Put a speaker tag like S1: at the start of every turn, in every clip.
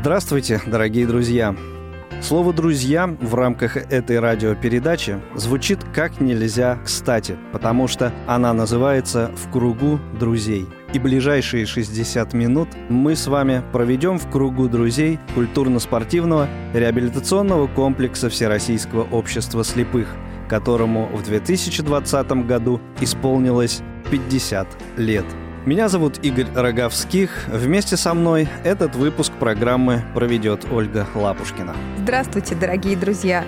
S1: Здравствуйте, дорогие друзья! Слово «друзья» в рамках этой радиопередачи звучит как нельзя кстати, потому что она называется «В кругу друзей». И ближайшие 60 минут мы с вами проведем в кругу друзей культурно-спортивного реабилитационного комплекса Всероссийского общества слепых, которому в 2020 году исполнилось 50 лет – меня зовут Игорь Роговских. Вместе со мной этот выпуск программы проведет Ольга Лапушкина.
S2: Здравствуйте, дорогие друзья!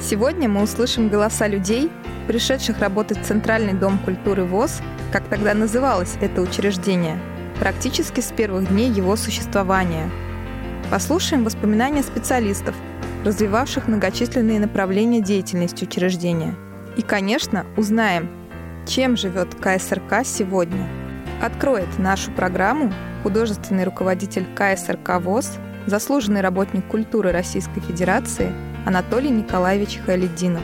S2: Сегодня мы услышим голоса людей, пришедших работать в Центральный дом культуры ВОЗ, как тогда называлось это учреждение, практически с первых дней его существования. Послушаем воспоминания специалистов, развивавших многочисленные направления деятельности учреждения. И, конечно, узнаем, чем живет КСРК сегодня – Откроет нашу программу художественный руководитель КСРК ВОЗ, заслуженный работник культуры Российской Федерации Анатолий Николаевич Халидинов.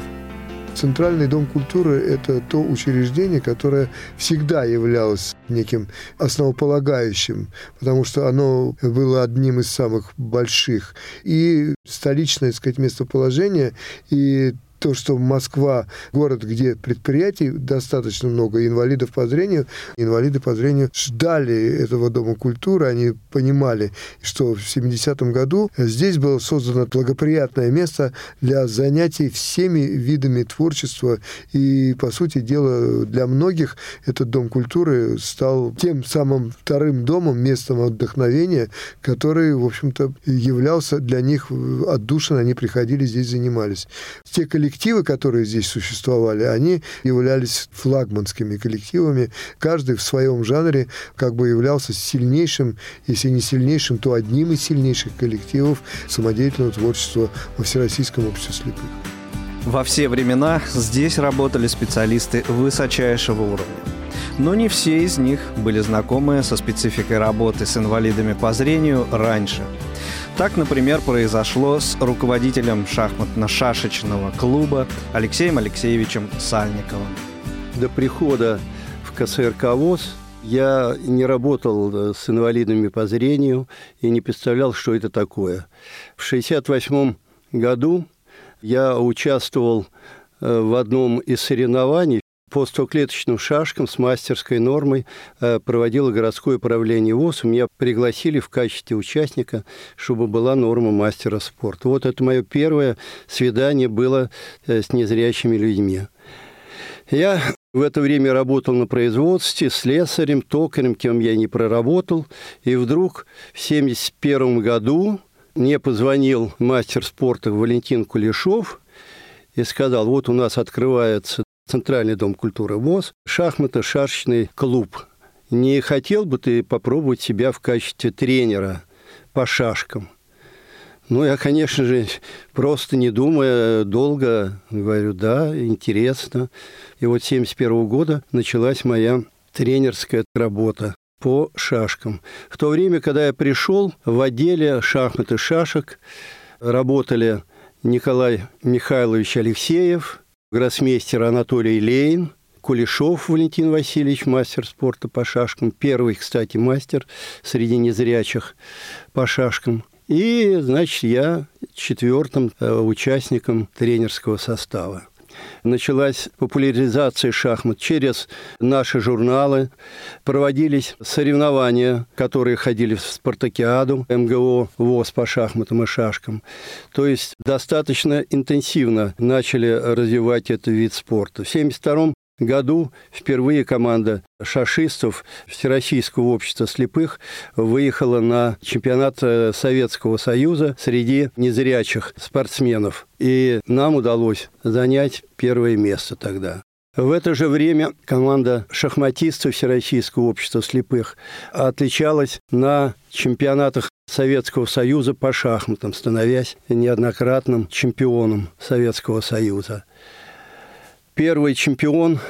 S3: Центральный дом культуры – это то учреждение, которое всегда являлось неким основополагающим, потому что оно было одним из самых больших. И столичное, так сказать, местоположение, и то, что Москва – город, где предприятий достаточно много, инвалидов по зрению, инвалиды по зрению ждали этого Дома культуры, они понимали, что в 70-м году здесь было создано благоприятное место для занятий всеми видами творчества, и, по сути дела, для многих этот Дом культуры стал тем самым вторым домом, местом отдохновения, который, в общем-то, являлся для них отдушин, они приходили здесь, занимались. Те коллективы, коллективы, которые здесь существовали, они являлись флагманскими коллективами. Каждый в своем жанре как бы являлся сильнейшим, если не сильнейшим, то одним из сильнейших коллективов самодеятельного творчества во Всероссийском обществе слепых.
S1: Во все времена здесь работали специалисты высочайшего уровня. Но не все из них были знакомы со спецификой работы с инвалидами по зрению раньше – так, например, произошло с руководителем шахматно-шашечного клуба Алексеем Алексеевичем Сальниковым.
S4: До прихода в КСРК ВОЗ я не работал э, с инвалидами по зрению и не представлял, что это такое. В 1968 году я участвовал э, в одном из соревнований по стоклеточным шашкам с мастерской нормой э, проводило городское управление ВОЗ. Меня пригласили в качестве участника, чтобы была норма мастера спорта. Вот это мое первое свидание было э, с незрячими людьми. Я в это время работал на производстве, слесарем, токарем, кем я не проработал. И вдруг в 1971 году мне позвонил мастер спорта Валентин Кулешов и сказал, вот у нас открывается Центральный дом культуры ВОЗ, шахмато-шашечный клуб. Не хотел бы ты попробовать себя в качестве тренера по шашкам? Ну, я, конечно же, просто не думая, долго говорю, да, интересно. И вот с 1971 года началась моя тренерская работа по шашкам. В то время, когда я пришел, в отделе шахмат и шашек работали Николай Михайлович Алексеев – гроссмейстер Анатолий Лейн, Кулешов Валентин Васильевич, мастер спорта по шашкам, первый, кстати, мастер среди незрячих по шашкам. И, значит, я четвертым э, участником тренерского состава началась популяризация шахмат через наши журналы. Проводились соревнования, которые ходили в спартакиаду МГО ВОЗ по шахматам и шашкам. То есть достаточно интенсивно начали развивать этот вид спорта. В 1972 году впервые команда шашистов Всероссийского общества слепых выехала на чемпионат э, Советского Союза среди незрячих спортсменов. И нам удалось занять первое место тогда. В это же время команда шахматистов Всероссийского общества слепых отличалась на чемпионатах Советского Союза по шахматам, становясь неоднократным чемпионом Советского Союза. Первый чемпион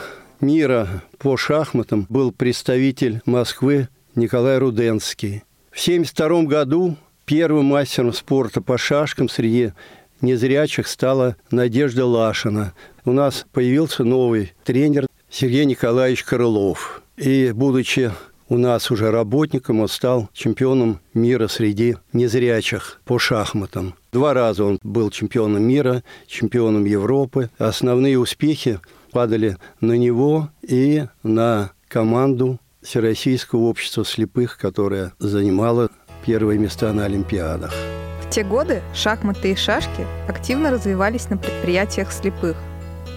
S4: мира по шахматам был представитель Москвы Николай Руденский. В 1972 году первым мастером спорта по шашкам среди незрячих стала Надежда Лашина. У нас появился новый тренер Сергей Николаевич Крылов. И, будучи у нас уже работником, он стал чемпионом мира среди незрячих по шахматам. Два раза он был чемпионом мира, чемпионом Европы. Основные успехи падали на него и на команду Всероссийского общества слепых, которое занимало первые места на Олимпиадах.
S2: В те годы шахматы и шашки активно развивались на предприятиях слепых.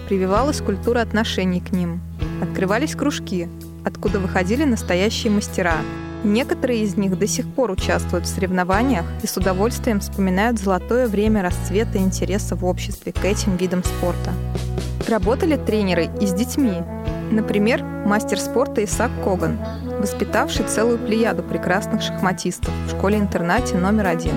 S2: Прививалась культура отношений к ним. Открывались кружки, откуда выходили настоящие мастера. Некоторые из них до сих пор участвуют в соревнованиях и с удовольствием вспоминают золотое время расцвета интереса в обществе к этим видам спорта. Работали тренеры и с детьми. Например, мастер спорта Исаак Коган, воспитавший целую плеяду прекрасных шахматистов в школе-интернате номер один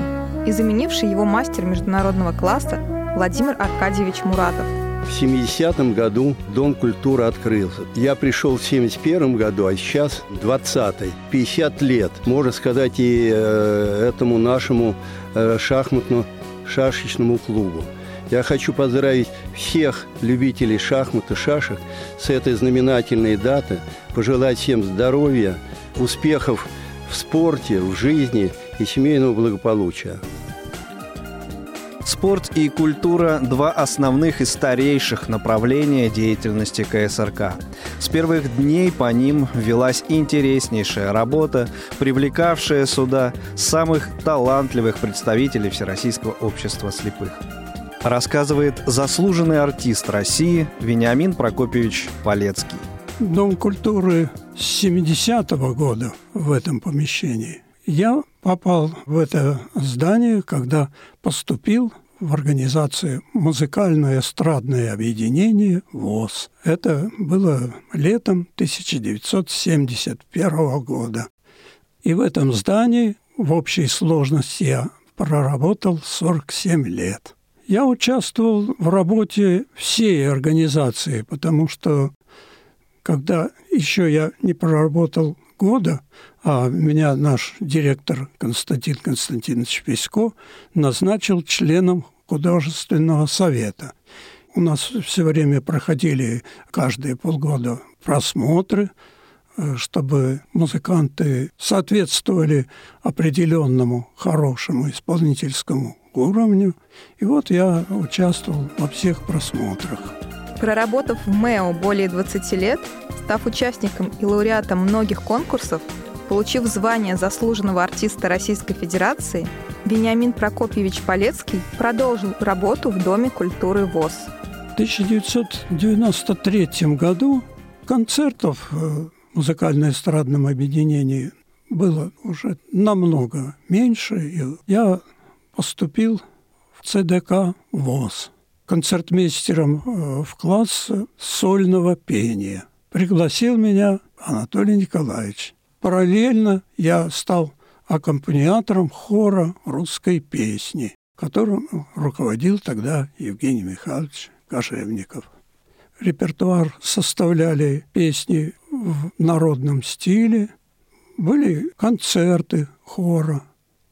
S2: и заменивший его мастер международного класса Владимир Аркадьевич Муратов –
S4: в 70-м году Дом культуры открылся. Я пришел в 71 году, а сейчас 20-й. 50 лет, можно сказать, и э, этому нашему э, шахматно-шашечному клубу. Я хочу поздравить всех любителей шахмат и шашек с этой знаменательной даты, пожелать всем здоровья, успехов в спорте, в жизни и семейного благополучия.
S1: Спорт и культура – два основных и старейших направления деятельности КСРК. С первых дней по ним велась интереснейшая работа, привлекавшая сюда самых талантливых представителей Всероссийского общества слепых. Рассказывает заслуженный артист России Вениамин Прокопьевич Полецкий.
S5: Дом культуры с 70-го года в этом помещении. Я попал в это здание, когда поступил в организацию «Музыкальное эстрадное объединение ВОЗ». Это было летом 1971 года. И в этом здании в общей сложности я проработал 47 лет. Я участвовал в работе всей организации, потому что когда еще я не проработал года, а меня наш директор Константин Константинович Песько назначил членом художественного совета. У нас все время проходили каждые полгода просмотры, э, чтобы музыканты соответствовали определенному хорошему исполнительскому уровню. И вот я участвовал во всех просмотрах.
S2: Проработав в МЭО более 20 лет, став участником и лауреатом многих конкурсов, получив звание заслуженного артиста Российской Федерации, Вениамин Прокопьевич Полецкий продолжил работу в Доме культуры ВОЗ.
S5: В 1993 году концертов в музыкально-эстрадном объединении было уже намного меньше, и я поступил в ЦДК ВОЗ концертмейстером э, в класс сольного пения. Пригласил меня Анатолий Николаевич. Параллельно я стал аккомпаниатором хора русской песни, которым руководил тогда Евгений Михайлович Кожевников. Репертуар составляли песни в народном стиле, были концерты хора.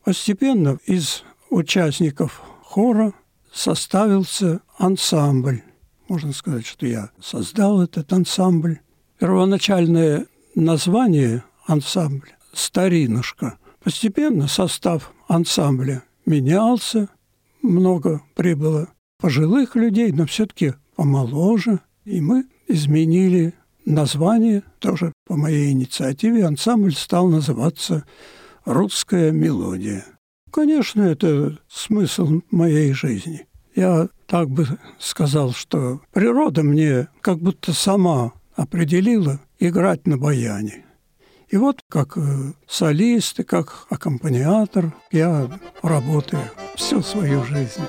S5: Постепенно из участников хора составился ансамбль. Можно сказать, что я создал этот ансамбль. Первоначальное название ансамбля «Старинушка». Постепенно состав ансамбля менялся, много прибыло пожилых людей, но все-таки помоложе. И мы изменили название, тоже по моей инициативе, ансамбль стал называться «Русская мелодия». Конечно, это смысл моей жизни. Я так бы сказал, что природа мне как будто сама определила играть на баяне. И вот как э, солист и как аккомпаниатор я работаю всю свою жизнь.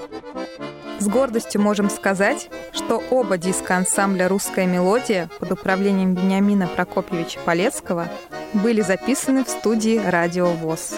S2: С гордостью можем сказать, что оба диска ансамбля «Русская мелодия» под управлением Вениамина Прокопьевича Полецкого были записаны в студии «Радио ВОЗ».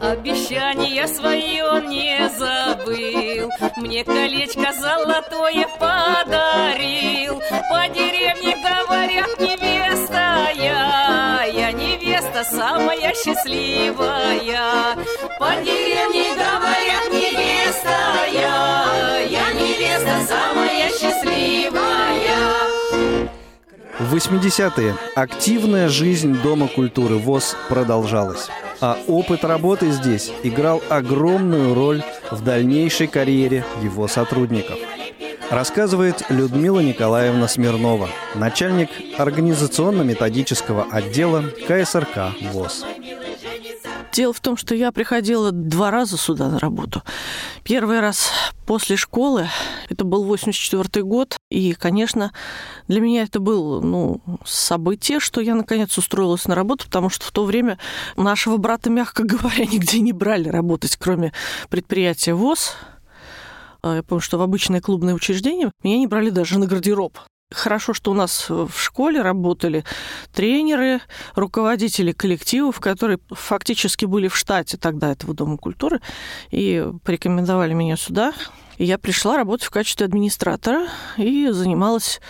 S6: Обещание свое он не забыл. Мне колечко золотое подарил. По деревне говорят невеста я Я невеста самая счастливая. По деревне говорят невеста я Я невеста самая счастливая.
S1: В 80-е активная жизнь Дома культуры ВОЗ продолжалась. А опыт работы здесь играл огромную роль в дальнейшей карьере его сотрудников. Рассказывает Людмила Николаевна Смирнова, начальник организационно-методического отдела КСРК ВОЗ.
S7: Дело в том, что я приходила два раза сюда на работу. Первый раз после школы, это был 84 год, и, конечно, для меня это было ну, событие, что я, наконец, устроилась на работу, потому что в то время нашего брата, мягко говоря, нигде не брали работать, кроме предприятия ВОЗ. А я помню, что в обычное клубное учреждение меня не брали даже на гардероб. Хорошо, что у нас в школе работали тренеры, руководители коллективов, которые фактически были в штате тогда этого Дома культуры, и порекомендовали меня сюда. И я пришла работать в качестве администратора и занималась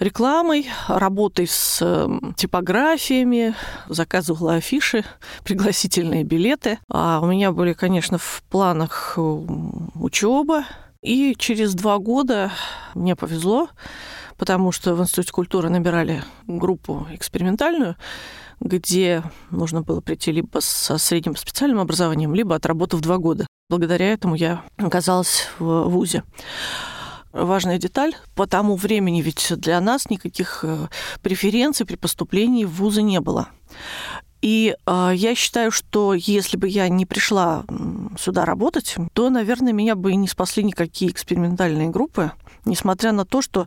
S7: рекламой, работой с эм, типографиями, заказывала афиши, пригласительные билеты. А у меня были, конечно, в планах э, учеба. И через два года мне повезло потому что в Институте культуры набирали группу экспериментальную, где нужно было прийти либо со средним специальным образованием, либо отработав два года. Благодаря этому я оказалась в ВУЗе важная деталь. По тому времени ведь для нас никаких э, преференций при поступлении в вузы не было. И э, я считаю, что если бы я не пришла сюда работать, то, наверное, меня бы и не спасли никакие экспериментальные группы, несмотря на то, что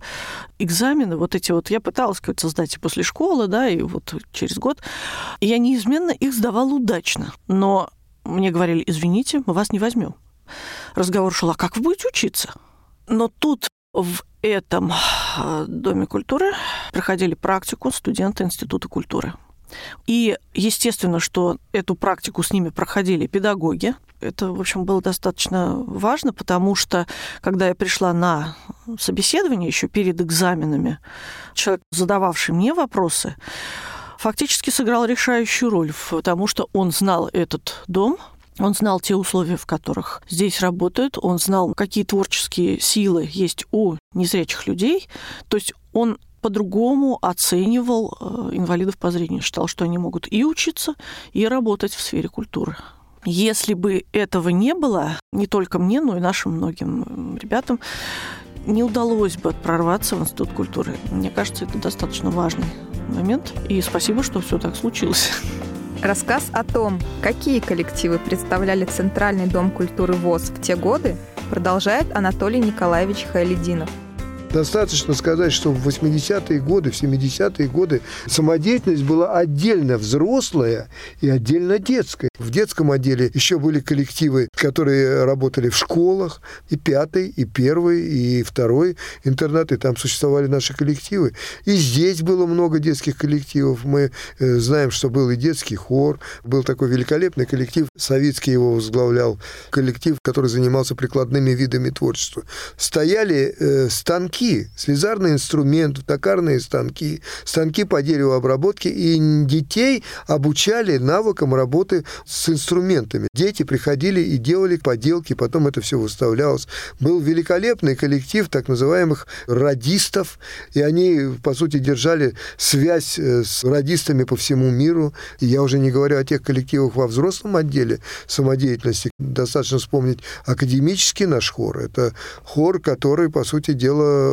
S7: экзамены, вот эти вот, я пыталась как-то сдать и после школы, да, и вот через год, я неизменно их сдавала удачно. Но мне говорили, извините, мы вас не возьмем. Разговор шел, а как вы будете учиться? Но тут в этом э, Доме культуры проходили практику студенты Института культуры. И естественно, что эту практику с ними проходили педагоги. Это, в общем, было достаточно важно, потому что, когда я пришла на собеседование еще перед экзаменами, человек, задававший мне вопросы, фактически сыграл решающую роль, потому что он знал этот дом, он знал те условия, в которых здесь работают, он знал, какие творческие силы есть у незрячих людей. То есть он по-другому оценивал э, инвалидов по зрению. Считал, что они могут и учиться, и работать в сфере культуры. Если бы этого не было, не только мне, но и нашим многим ребятам, не удалось бы прорваться в Институт культуры. Мне кажется, это достаточно важный момент. И спасибо, что все так случилось.
S2: Рассказ о том, какие коллективы представляли Центральный дом культуры ВОЗ в те годы, продолжает Анатолий Николаевич Хайлединов –
S3: Достаточно сказать, что в 80-е годы, в 70-е годы самодеятельность была отдельно взрослая и отдельно детская. В детском отделе еще были коллективы, которые работали в школах, и пятый, и первый, и второй интернат, и там существовали наши коллективы. И здесь было много детских коллективов. Мы э, знаем, что был и детский хор, был такой великолепный коллектив, Советский его возглавлял, коллектив, который занимался прикладными видами творчества. Стояли э, станки станки, слезарный инструмент, токарные станки, станки по деревообработке, и детей обучали навыкам работы с инструментами. Дети приходили и делали поделки, потом это все выставлялось. Был великолепный коллектив так называемых радистов, и они, по сути, держали связь э, с радистами по всему миру. И я уже не говорю о тех коллективах во взрослом отделе самодеятельности. Достаточно вспомнить академический наш хор. Это хор, который, по сути дела,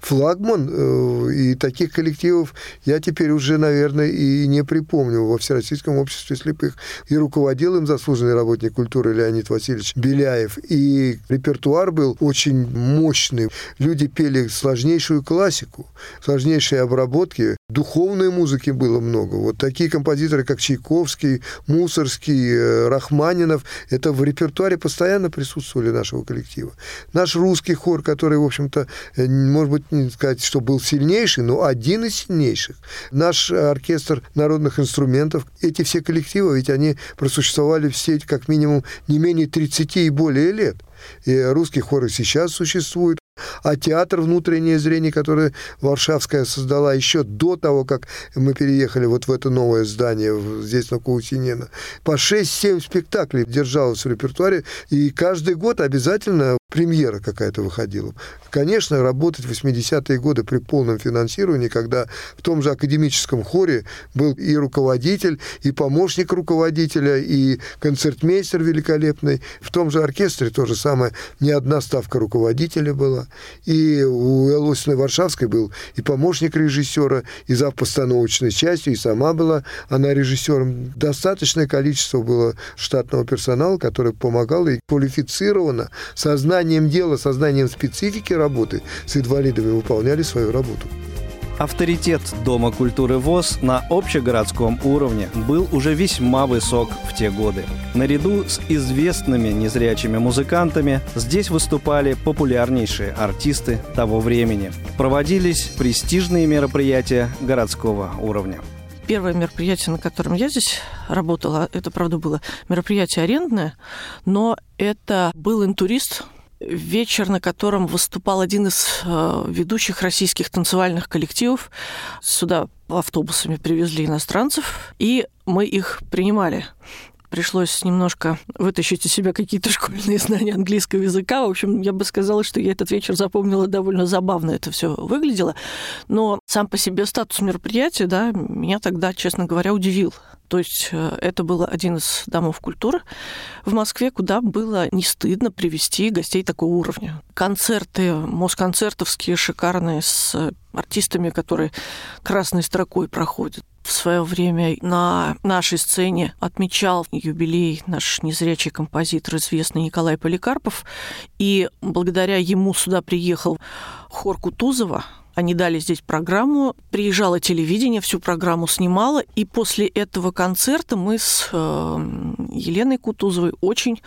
S3: флагман, э, и таких коллективов я теперь уже, наверное, и не припомню во Всероссийском обществе слепых. И руководил им заслуженный работник культуры Леонид Васильевич Беляев. И репертуар был очень мощный. Люди пели сложнейшую классику, сложнейшие обработки. Духовной музыки было много. Вот такие композиторы, как Чайковский, Мусорский, э, Рахманинов, это в репертуаре постоянно присутствовали нашего коллектива. Наш русский хор, который, в общем-то, э, может быть, не сказать, что был сильнейший, но один из сильнейших. Наш оркестр народных инструментов, эти все коллективы, ведь они просуществовали все как минимум не менее 30 и более лет. И русский хор и сейчас существует. А театр «Внутреннее зрение», который Варшавская создала еще до того, как мы переехали вот в это новое здание здесь, на Каусинена, по 6-7 спектаклей держалось в репертуаре, и каждый год обязательно премьера какая-то выходила. Конечно, работать в 80-е годы при полном финансировании, когда в том же академическом хоре был и руководитель, и помощник руководителя, и концертмейстер великолепный. В том же оркестре то же самое. Не одна ставка руководителя была. И у Элосиной Варшавской был и помощник режиссера, и зав постановочной частью, и сама была она режиссером. Достаточное количество было штатного персонала, который помогал и квалифицированно, сознанием дела, сознанием специфики работы с инвалидами выполняли свою работу.
S1: Авторитет Дома культуры ВОЗ на общегородском уровне был уже весьма высок в те годы. Наряду с известными незрячими музыкантами здесь выступали популярнейшие артисты того времени. Проводились престижные мероприятия городского уровня
S7: первое мероприятие, на котором я здесь работала, это, правда, было мероприятие арендное, но это был интурист, вечер, на котором выступал один из э, ведущих российских танцевальных коллективов. Сюда автобусами привезли иностранцев, и мы их принимали пришлось немножко вытащить из себя какие-то школьные знания английского языка. В общем, я бы сказала, что я этот вечер запомнила довольно забавно это все выглядело. Но сам по себе статус мероприятия, да, меня тогда, честно говоря, удивил. То есть э, это был один из домов культуры в Москве, куда было не стыдно привести гостей такого уровня. Концерты, москонцертовские, шикарные, с артистами, которые красной строкой проходят. В свое время на нашей сцене отмечал юбилей наш незрячий композитор, известный Николай Поликарпов. И благодаря ему сюда приехал хор Кутузова, они дали здесь программу, приезжало телевидение, всю программу снимало, и после этого концерта мы с э, Еленой Кутузовой очень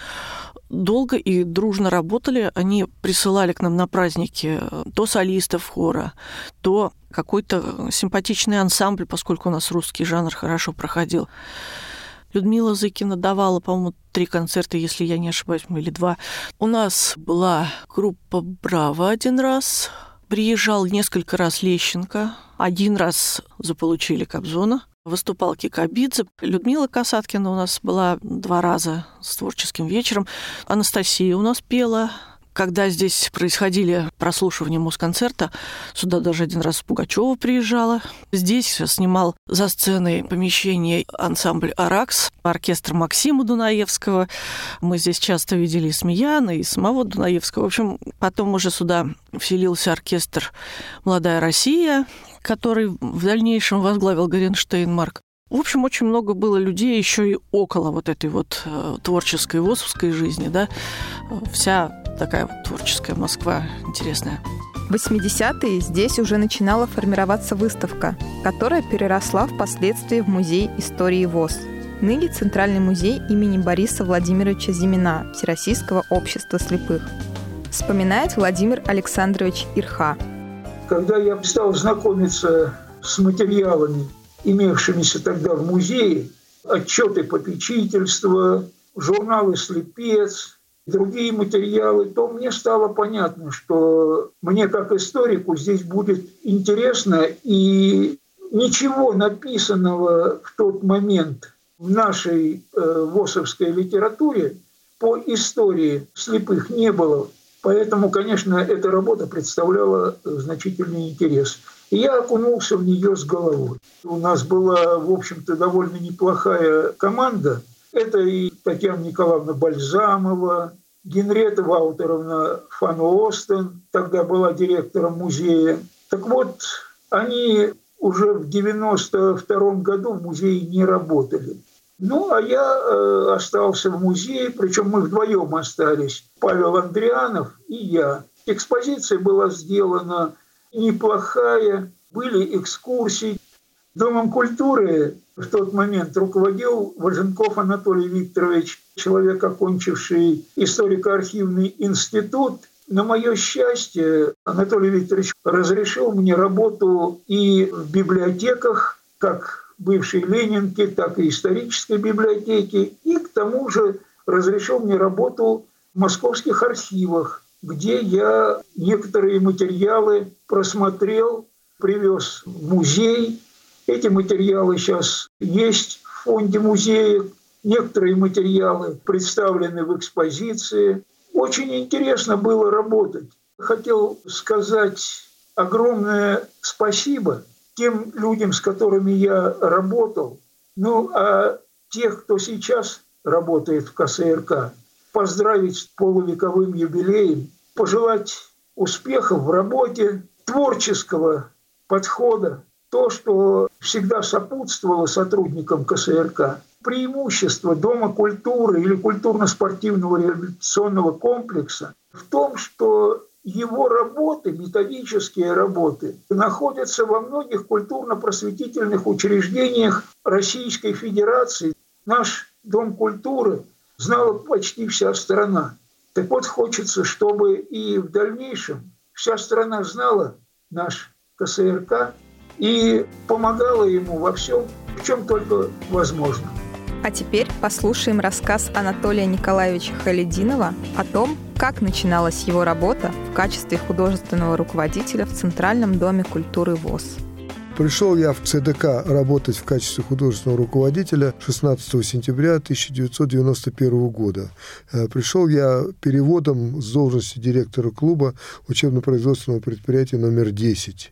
S7: долго и дружно работали. Они присылали к нам на праздники э, то солистов хора, то какой-то симпатичный ансамбль, поскольку у нас русский жанр хорошо проходил. Людмила Зыкина давала, по-моему, три концерта, если я не ошибаюсь, или два. У нас была группа «Браво» один раз, Приезжал несколько раз Лещенко, один раз заполучили Кобзона, выступал Кикабидзе. Людмила Касаткина у нас была два раза с творческим вечером. Анастасия у нас пела, когда здесь происходили прослушивания мусконцерта, сюда даже один раз Пугачева приезжала. Здесь снимал за сценой помещение ансамбль «Аракс», оркестр Максима Дунаевского. Мы здесь часто видели и Смеяна, и самого Дунаевского. В общем, потом уже сюда вселился оркестр «Молодая Россия», который в дальнейшем возглавил Горенштейнмарк. В общем, очень много было людей еще и около вот этой вот э, творческой ВОСовской жизни, да. Вся такая вот творческая Москва интересная.
S2: В 80-е здесь уже начинала формироваться выставка, которая переросла впоследствии в Музей истории ВОЗ. Ныне Центральный музей имени Бориса Владимировича Зимина Всероссийского общества слепых. Вспоминает Владимир Александрович Ирха.
S8: Когда я стал знакомиться с материалами, имевшимися тогда в музее, отчеты попечительства, журналы «Слепец», другие материалы, то мне стало понятно, что мне как историку здесь будет интересно, и ничего написанного в тот момент в нашей э, ВОСовской литературе по истории слепых не было. Поэтому, конечно, эта работа представляла значительный интерес. И я окунулся в нее с головой. У нас была, в общем-то, довольно неплохая команда. Это и Татьяна Николаевна Бальзамова, Генрета Ваутеровна фан Остен, тогда была директором музея. Так вот, они уже в 92 году в музее не работали. Ну, а я э, остался в музее, причем мы вдвоем остались, Павел Андрианов и я. Экспозиция была сделана неплохая, были экскурсии. Домом культуры в тот момент руководил Важенков Анатолий Викторович, человек, окончивший историко-архивный институт. На мое счастье, Анатолий Викторович разрешил мне работу и в библиотеках, как бывшей Ленинки, так и исторической библиотеки, и к тому же разрешил мне работу в московских архивах, где я некоторые материалы просмотрел, привез в музей, эти материалы сейчас есть в фонде музея. Некоторые материалы представлены в экспозиции. Очень интересно было работать. Хотел сказать огромное спасибо тем людям, с которыми я работал. Ну, а тех, кто сейчас работает в КСРК, поздравить с полувековым юбилеем, пожелать успехов в работе, творческого подхода, то, что всегда сопутствовало сотрудникам КСРК. Преимущество Дома культуры или культурно-спортивного реабилитационного комплекса в том, что его работы, методические работы, находятся во многих культурно-просветительных учреждениях Российской Федерации. Наш Дом культуры знала почти вся страна. Так вот, хочется, чтобы и в дальнейшем вся страна знала наш КСРК и помогала ему во всем, в чем только возможно.
S2: А теперь послушаем рассказ Анатолия Николаевича Халидинова о том, как начиналась его работа в качестве художественного руководителя в Центральном доме культуры ВОЗ.
S3: Пришел я в ЦДК работать в качестве художественного руководителя 16 сентября 1991 года. Э, пришел я переводом с должности директора клуба учебно-производственного предприятия номер 10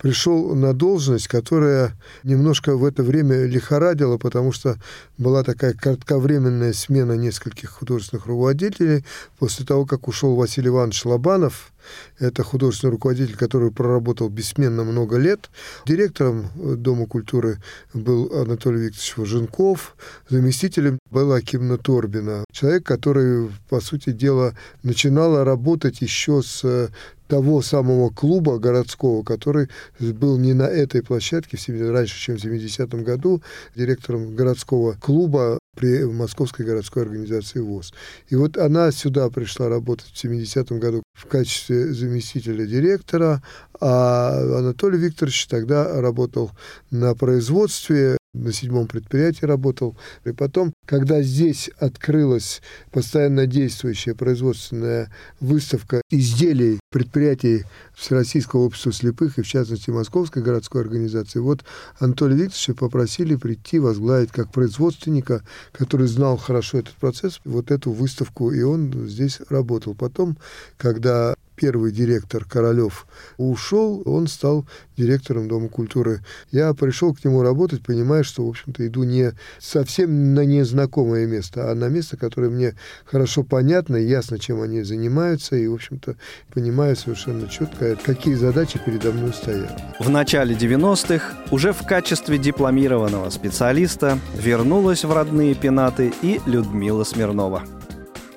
S3: пришел на должность, которая немножко в это время лихорадила, потому что была такая кратковременная смена нескольких художественных руководителей. После того, как ушел Василий Иванович Лобанов, это художественный руководитель, который проработал бессменно много лет. Директором Дома культуры был Анатолий Викторович Важенков, заместителем была Кимна Торбина. Человек, который, по сути дела, начинала работать еще с того самого клуба городского, который был не на этой площадке раньше, чем в 70-м году, директором городского клуба при Московской городской организации ВОЗ. И вот она сюда пришла работать в 70-м году в качестве заместителя директора, а Анатолий Викторович тогда работал на производстве на седьмом предприятии работал. И потом, когда здесь открылась постоянно действующая производственная выставка изделий предприятий Всероссийского общества слепых и, в частности, Московской городской организации, вот Анатолия Викторовича попросили прийти возглавить как производственника, который знал хорошо этот процесс, вот эту выставку, и он здесь работал. Потом, когда первый директор Королев ушел, он стал директором Дома культуры. Я пришел к нему работать, понимая, что, в общем-то, иду не совсем на незнакомое место, а на место, которое мне хорошо понятно, ясно, чем они занимаются, и, в общем-то, понимаю совершенно четко, какие задачи передо мной стоят.
S1: В начале 90-х уже в качестве дипломированного специалиста вернулась в родные пенаты и Людмила Смирнова.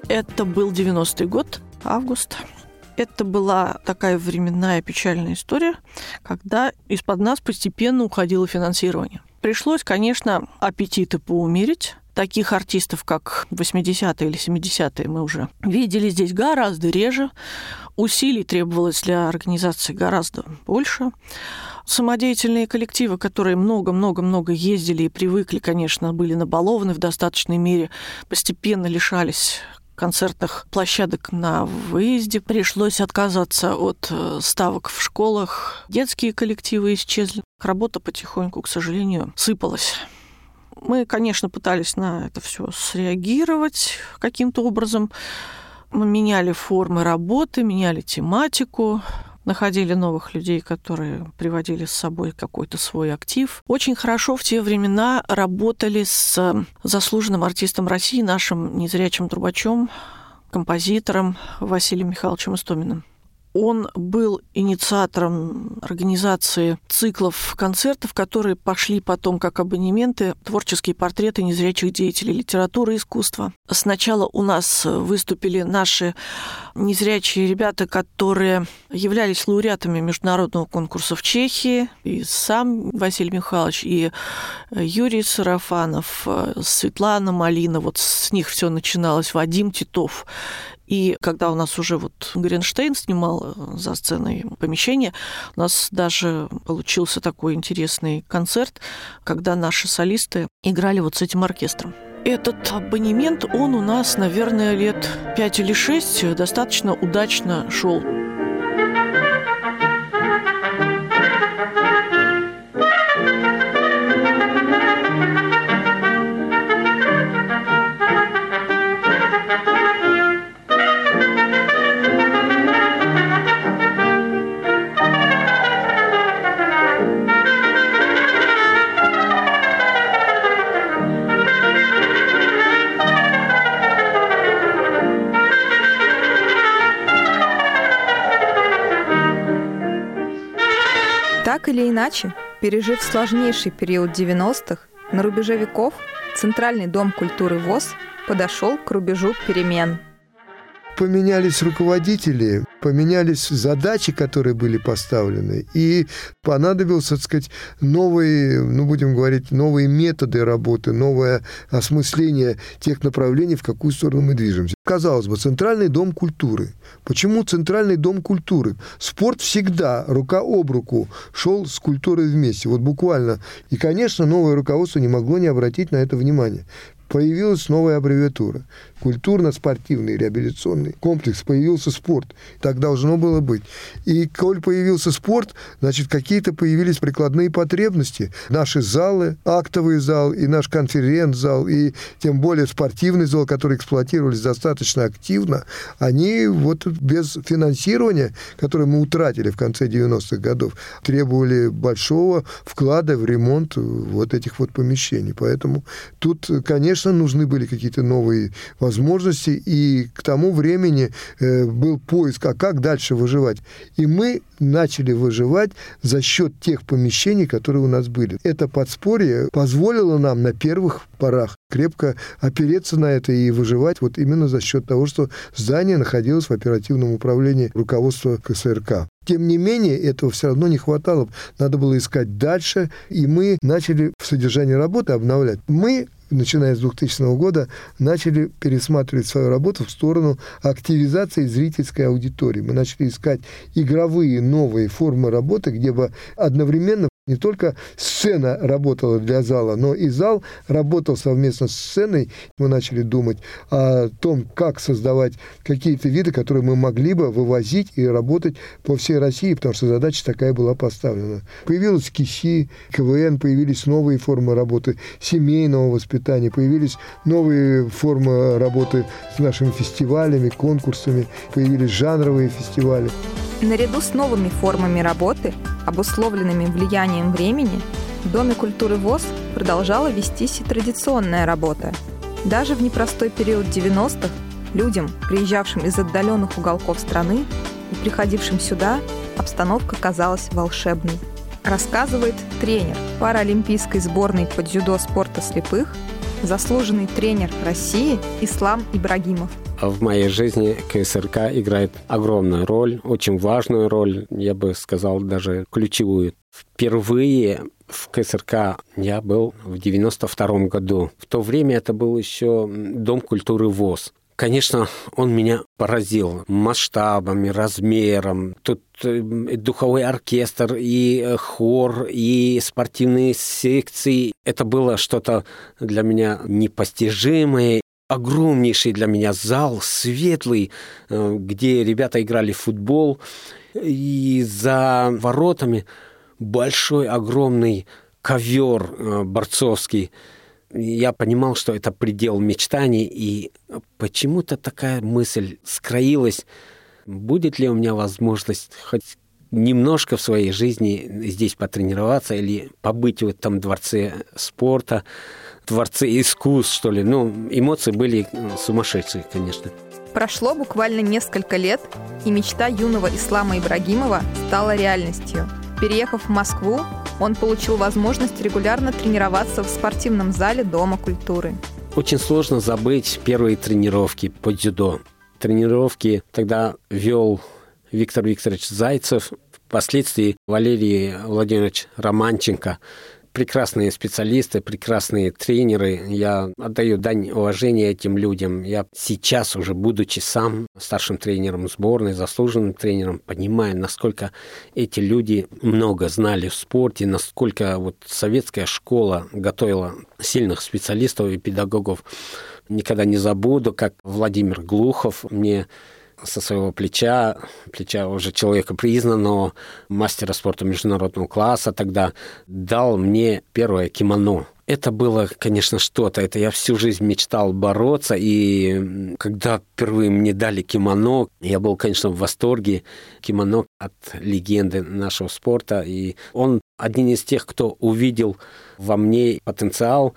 S7: Это был 90-й год, август. Это была такая временная печальная история, когда из-под нас постепенно уходило финансирование. Пришлось, конечно, аппетиты поумерить, таких артистов, как 80-е или 70-е, мы уже видели здесь гораздо реже. Усилий требовалось для организации гораздо больше. Самодеятельные коллективы, которые много-много-много ездили и привыкли, конечно, были набалованы в достаточной мере, постепенно лишались концертных площадок на выезде. Пришлось отказаться от э, ставок в школах. Детские коллективы исчезли. Работа потихоньку, к сожалению, сыпалась. Мы, конечно, пытались на это все среагировать каким-то образом. Мы меняли формы работы, меняли тематику, находили новых людей, которые приводили с собой какой-то свой актив. Очень хорошо в те времена работали с заслуженным артистом России, нашим незрячим трубачом, композитором Василием Михайловичем Истоминым. Он был инициатором организации циклов концертов, которые пошли потом как абонементы творческие портреты незрячих деятелей литературы и искусства. Сначала у нас выступили наши незрячие ребята, которые являлись лауреатами международного конкурса в Чехии. И сам Василий Михайлович, и Юрий Сарафанов, Светлана Малина. Вот с них все начиналось. Вадим Титов. И когда у нас уже вот Гринштейн снимал э, за сценой помещение, у нас даже получился такой интересный концерт, когда наши солисты играли вот с этим оркестром. Этот абонемент, он у нас, наверное, лет пять или шесть достаточно удачно шел.
S2: Так или иначе, пережив сложнейший период 90-х, на рубеже веков Центральный дом культуры ВОЗ подошел к рубежу перемен –
S3: поменялись руководители, поменялись задачи, которые были поставлены, и понадобилось, так сказать, новые, ну, будем говорить, новые методы работы, новое осмысление тех направлений, в какую сторону мы движемся. Казалось бы, Центральный дом культуры. Почему Центральный дом культуры? Спорт всегда рука об руку шел с культурой вместе, вот буквально. И, конечно, новое руководство не могло не обратить на это внимание появилась новая аббревиатура. Культурно-спортивный реабилитационный комплекс. Появился спорт. Так должно было быть. И коль появился спорт, значит, какие-то появились прикладные потребности. Наши залы, актовый зал, и наш конференц-зал, и тем более спортивный зал, который эксплуатировались достаточно активно, они вот без финансирования, которое мы утратили в конце 90-х годов, требовали большого вклада в ремонт вот этих вот помещений. Поэтому тут, конечно, конечно, нужны были какие-то новые возможности, и к тому времени э, был поиск, а как дальше выживать. И мы начали выживать за счет тех помещений, которые у нас были. Это подспорье позволило нам на первых порах крепко опереться на это и выживать вот именно за счет того, что здание находилось в оперативном управлении руководства КСРК. Тем не менее, этого все равно не хватало. Надо было искать дальше, и мы начали в содержании работы обновлять. Мы начиная с 2000 года, начали пересматривать свою работу в сторону активизации зрительской аудитории. Мы начали искать игровые новые формы работы, где бы одновременно не только сцена работала для зала, но и зал работал совместно с сценой. Мы начали думать о том, как создавать какие-то виды, которые мы могли бы вывозить и работать по всей России, потому что задача такая была поставлена. Появилась КИСИ, КВН, появились новые формы работы семейного воспитания, появились новые формы работы с нашими фестивалями, конкурсами, появились жанровые фестивали.
S2: Наряду с новыми формами работы, обусловленными влиянием времени, в Доме культуры ВОЗ продолжала вестись и традиционная работа. Даже в непростой период 90-х людям, приезжавшим из отдаленных уголков страны и приходившим сюда, обстановка казалась волшебной. Рассказывает тренер паралимпийской сборной по дзюдо спорта слепых, заслуженный тренер России Ислам Ибрагимов
S9: в моей жизни КСРК играет огромную роль, очень важную роль, я бы сказал, даже ключевую. Впервые в КСРК я был в 92 году. В то время это был еще Дом культуры ВОЗ. Конечно, он меня поразил масштабами, размером. Тут э, духовой оркестр, и э, хор, и спортивные секции. Это было что-то для меня непостижимое огромнейший для меня зал, светлый, э, где ребята играли в футбол. И за воротами большой, огромный ковер э, борцовский. Я понимал, что это предел мечтаний, и почему-то такая мысль скроилась, будет ли у меня возможность хоть немножко в своей жизни здесь потренироваться или побыть в этом дворце спорта, дворце искусств, что ли. Ну, эмоции были сумасшедшие, конечно.
S2: Прошло буквально несколько лет, и мечта юного Ислама Ибрагимова стала реальностью. Переехав в Москву, он получил возможность регулярно тренироваться в спортивном зале Дома культуры.
S9: Очень сложно забыть первые тренировки по дзюдо. Тренировки тогда вел Виктор Викторович Зайцев, впоследствии Валерий Владимирович Романченко прекрасные специалисты, прекрасные тренеры. Я отдаю дань уважения этим людям. Я сейчас уже, будучи сам старшим тренером сборной, заслуженным тренером, понимаю, насколько эти люди много знали в спорте, насколько вот советская школа готовила сильных специалистов и педагогов. Никогда не забуду, как Владимир Глухов мне со своего плеча, плеча уже человека признанного, мастера спорта международного класса тогда, дал мне первое кимоно. Это было, конечно, что-то. Это я всю жизнь мечтал бороться. И когда впервые мне дали кимоно, я был, конечно, в восторге. Кимоно от легенды нашего спорта. И он один из тех, кто увидел во мне потенциал.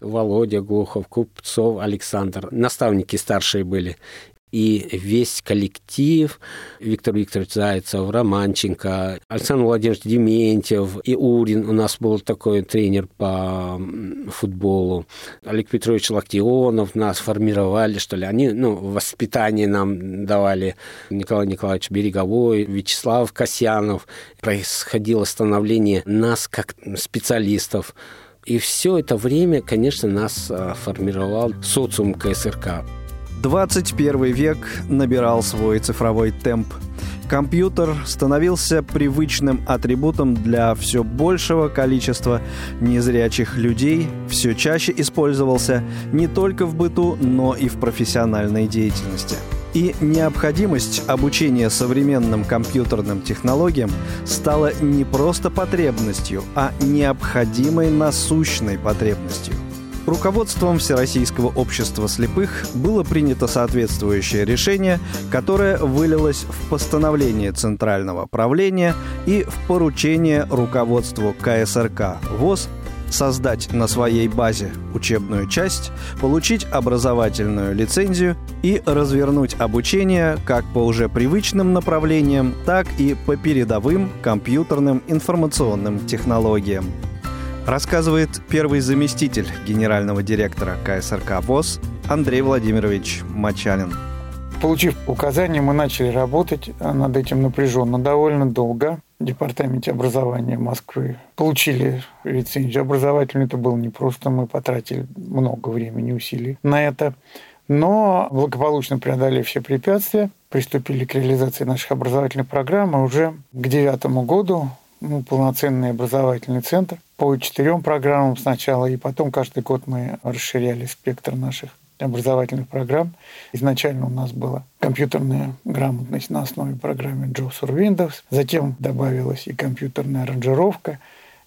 S9: Володя Глухов, Купцов, Александр. Наставники старшие были. И весь коллектив, Виктор Викторович Зайцев, Романченко, Александр Владимирович Дементьев, и Урин у нас был такой тренер по футболу, Олег Петрович Лактионов нас формировали, что ли. Они, ну, воспитание нам давали Николай Николаевич Береговой, Вячеслав Касьянов. Происходило становление нас как специалистов. И все это время, конечно, нас а, формировал социум КСРК.
S1: 21 век набирал свой цифровой темп. Компьютер становился привычным атрибутом для все большего количества незрячих людей, все чаще использовался не только в быту, но и в профессиональной деятельности. И необходимость обучения современным компьютерным технологиям стала не просто потребностью, а необходимой насущной потребностью. Руководством Всероссийского общества слепых было принято соответствующее решение, которое вылилось в постановление Центрального правления и в поручение руководству КСРК ВОЗ создать на своей базе учебную часть, получить образовательную лицензию и развернуть обучение как по уже привычным направлениям, так и по передовым компьютерным информационным технологиям. Рассказывает первый заместитель генерального директора КСРК ВОЗ Андрей Владимирович Мачалин.
S10: Получив указания, мы начали работать над этим напряженно довольно долго в Департаменте образования Москвы. Получили лицензию образовательную. Это было непросто. Мы потратили много времени и усилий на это. Но благополучно преодолели все препятствия, приступили к реализации наших образовательных программ. И уже к девятому году ну, полноценный образовательный центр по четырем программам сначала, и потом каждый год мы расширяли спектр наших образовательных программ. Изначально у нас была компьютерная грамотность на основе программы JAWS or Windows. Затем добавилась и компьютерная аранжировка,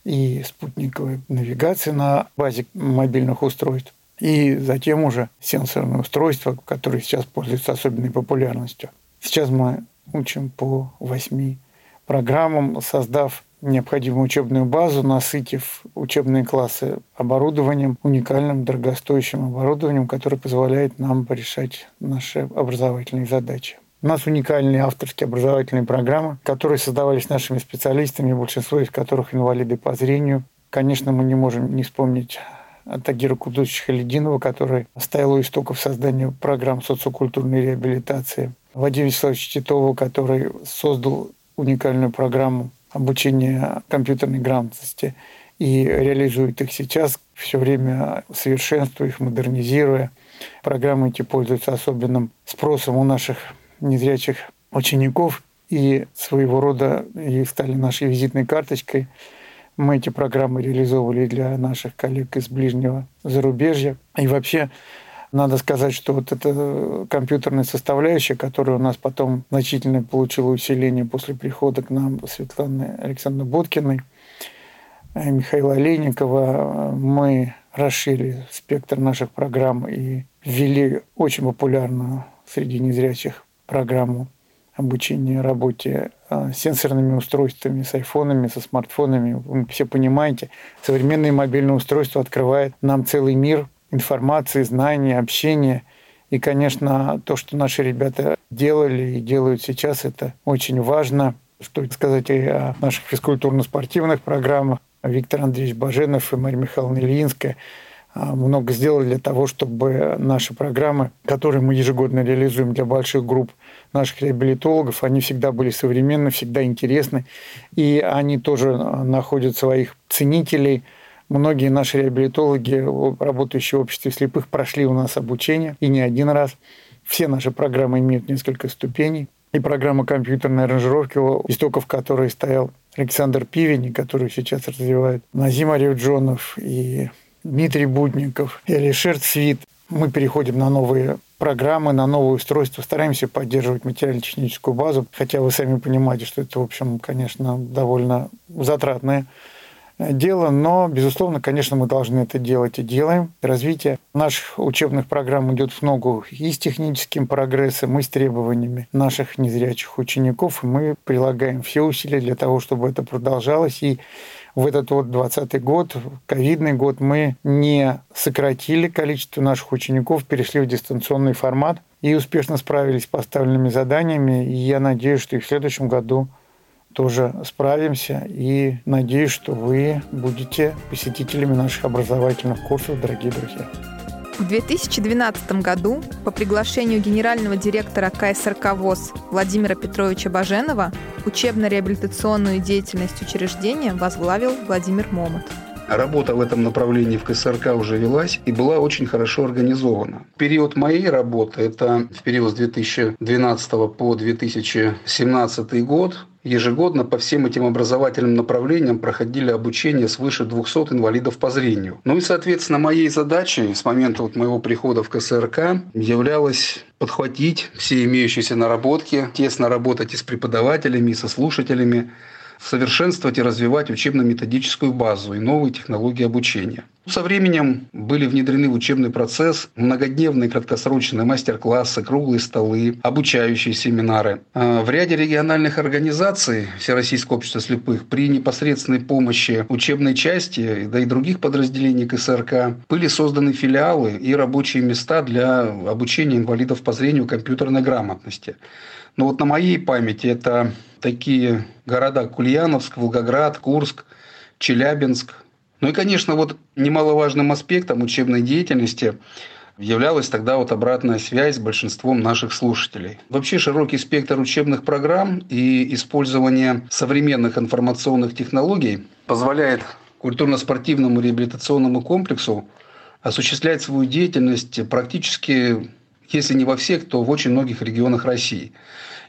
S10: и спутниковая навигация на базе мобильных устройств. И затем уже сенсорные устройства, которые сейчас пользуются особенной популярностью. Сейчас мы учим по восьми программам, создав необходимую учебную базу, насытив учебные классы оборудованием, уникальным, дорогостоящим оборудованием, которое позволяет нам порешать наши образовательные задачи. У нас уникальные авторские образовательные программы, которые создавались нашими специалистами, большинство из которых инвалиды по зрению. Конечно, мы не можем не вспомнить Тагира Кудусовича Халидинова, который стоял у истоков создания программ социокультурной реабилитации. Вадима Вячеславовича Титова, который создал уникальную программу обучения компьютерной грамотности и реализует их сейчас, все время совершенствуя их, модернизируя. Программы эти пользуются особенным спросом у наших незрячих учеников и своего рода и стали нашей визитной карточкой. Мы эти программы реализовывали для наших коллег из ближнего зарубежья. И вообще надо сказать, что вот эта компьютерная составляющая, которая у нас потом значительно получила усиление после прихода к нам Светланы Александровны Боткиной, и Михаила Олейникова, мы расширили спектр наших программ и ввели очень популярную среди незрячих программу обучения работе с сенсорными устройствами, с айфонами, со смартфонами. Вы все понимаете, современное мобильное устройство открывает нам целый мир информации, знаний, общения. И, конечно, то, что наши ребята делали и делают сейчас, это очень важно. Что сказать и о наших физкультурно-спортивных программах. Виктор Андреевич Баженов и Мария Михайловна Ильинская а, много сделали для того, чтобы наши программы, которые мы ежегодно реализуем для больших групп наших реабилитологов, они всегда были современны, всегда интересны, и они тоже находят своих ценителей – Многие наши реабилитологи, работающие в обществе слепых, прошли у нас обучение, и не один раз. Все наши программы имеют несколько ступеней. И программа компьютерной аранжировки, истоков которой стоял Александр Пивень, который сейчас развивает Назим Аревджонов и Дмитрий Будников, и Алишер Цвит. Мы переходим на новые программы, на новые устройства, стараемся поддерживать материально-техническую базу, хотя вы сами понимаете, что это, в общем, конечно, довольно затратная дело, но, безусловно, конечно, мы должны это делать и делаем. Развитие наших учебных программ идет в ногу и с техническим прогрессом, и с требованиями наших незрячих учеников. И мы прилагаем все усилия для того, чтобы это продолжалось. И в этот вот 20 год, ковидный год, мы не сократили количество наших учеников, перешли в дистанционный формат. и успешно справились с поставленными заданиями. И я надеюсь, что и в следующем году тоже справимся. И надеюсь, что вы будете посетителями наших образовательных курсов, дорогие друзья.
S2: В 2012 году по приглашению генерального директора КСРК ВОЗ Владимира Петровича Баженова учебно-реабилитационную деятельность учреждения возглавил Владимир Момот.
S11: Работа в этом направлении в КСРК уже велась и была очень хорошо организована. Период моей работы, это в период с 2012 по 2017 год, ежегодно по всем этим образовательным направлениям проходили обучение свыше 200 инвалидов по зрению. Ну и, соответственно, моей задачей с момента вот моего прихода в КСРК являлось подхватить все имеющиеся наработки, тесно работать и с преподавателями, и со слушателями, совершенствовать и развивать учебно-методическую базу и новые технологии обучения. Со временем были внедрены в учебный процесс многодневные краткосрочные мастер-классы, круглые столы, обучающие семинары. А в ряде региональных организаций Всероссийского общества слепых при непосредственной помощи учебной части, да и других подразделений КСРК были созданы филиалы и рабочие места для обучения инвалидов по зрению компьютерной грамотности. Но вот на моей памяти это такие города Кульяновск, Волгоград, Курск, Челябинск. Ну и, конечно, вот немаловажным аспектом учебной деятельности являлась тогда вот обратная связь с большинством наших слушателей. Вообще широкий спектр учебных программ и использование современных информационных технологий позволяет культурно-спортивному реабилитационному комплексу осуществлять свою деятельность практически, если не во всех, то в очень многих регионах России –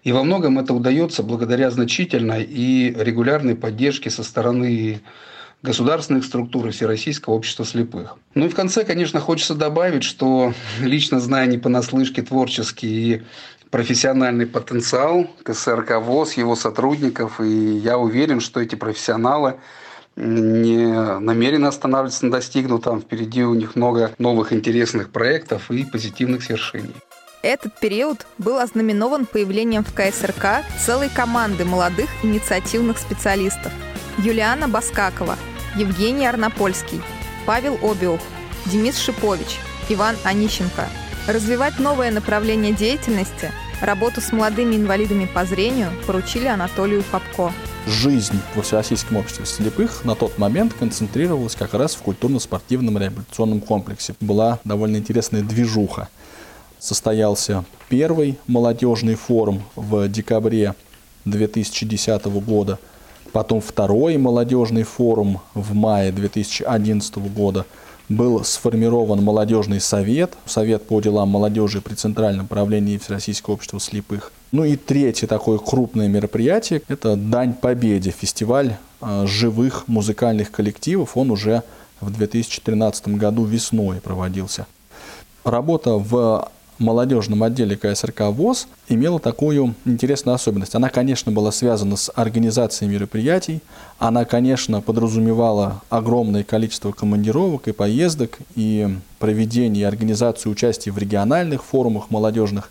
S11: и во многом это удается благодаря значительной и регулярной поддержке со стороны государственных структур и Всероссийского общества слепых. Ну и в конце, конечно, хочется добавить, что лично зная не понаслышке творческий и профессиональный потенциал КСРК ВОЗ, его сотрудников, и я уверен, что эти профессионалы не намерены останавливаться на достигнутом. Впереди у них много новых интересных проектов и позитивных свершений.
S2: Этот период был ознаменован появлением в КСРК целой команды молодых инициативных специалистов. Юлиана Баскакова, Евгений Арнопольский, Павел Обиух, Денис Шипович, Иван Онищенко. Развивать новое направление деятельности, работу с молодыми инвалидами по зрению поручили Анатолию Попко.
S12: Жизнь во Всероссийском обществе слепых на тот момент концентрировалась как раз в культурно-спортивном реабилитационном комплексе. Была довольно интересная движуха состоялся первый молодежный форум в декабре 2010 года, потом второй молодежный форум в мае 2011 года. Был сформирован молодежный совет, совет по делам молодежи при Центральном правлении Всероссийского общества слепых. Ну и третье такое крупное мероприятие – это «Дань Победе», фестиваль а, живых музыкальных коллективов. Он уже в 2013 году весной проводился. Работа в молодежном отделе КСРК ВОЗ имела такую интересную особенность. Она, конечно, была связана с организацией мероприятий, она, конечно, подразумевала огромное количество командировок и поездок, и проведение и организацию участия в региональных форумах молодежных.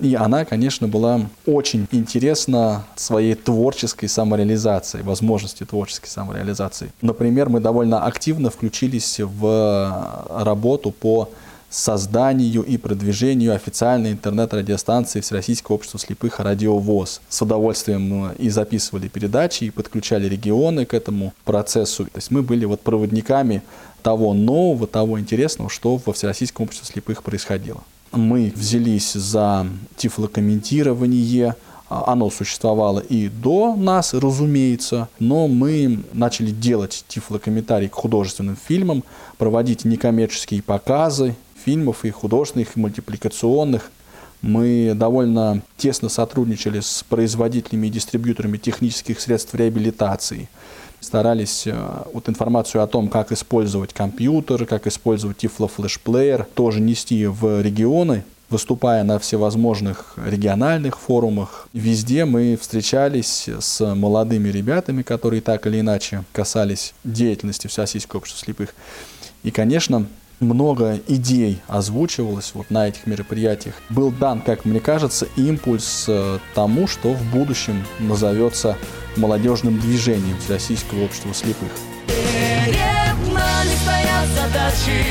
S12: И она, конечно, была очень интересна своей творческой самореализацией, возможностью творческой самореализации. Например, мы довольно активно включились в работу по созданию и продвижению официальной интернет-радиостанции Всероссийского общества слепых «Радиовоз». С удовольствием и записывали передачи, и подключали регионы к этому процессу. То есть мы были вот проводниками того нового, того интересного, что во Всероссийском обществе слепых происходило. Мы взялись за тифлокомментирование, а, оно существовало и до нас, разумеется, но мы начали делать тифлокомментарий к художественным фильмам, проводить некоммерческие показы, фильмов, и художественных, и мультипликационных. Мы довольно тесно сотрудничали с производителями и дистрибьюторами технических средств реабилитации. Старались э, вот информацию о том, как использовать компьютер, как использовать Player, тоже нести в регионы, выступая на всевозможных региональных форумах. Везде мы встречались с молодыми ребятами, которые так или иначе касались деятельности Всероссийского общества слепых. И, конечно, много идей озвучивалось вот на этих мероприятиях. Был дан, как мне кажется, импульс э, тому, что в будущем назовется молодежным движением Всероссийского общества слепых.
S13: Перед нами стоят задачи,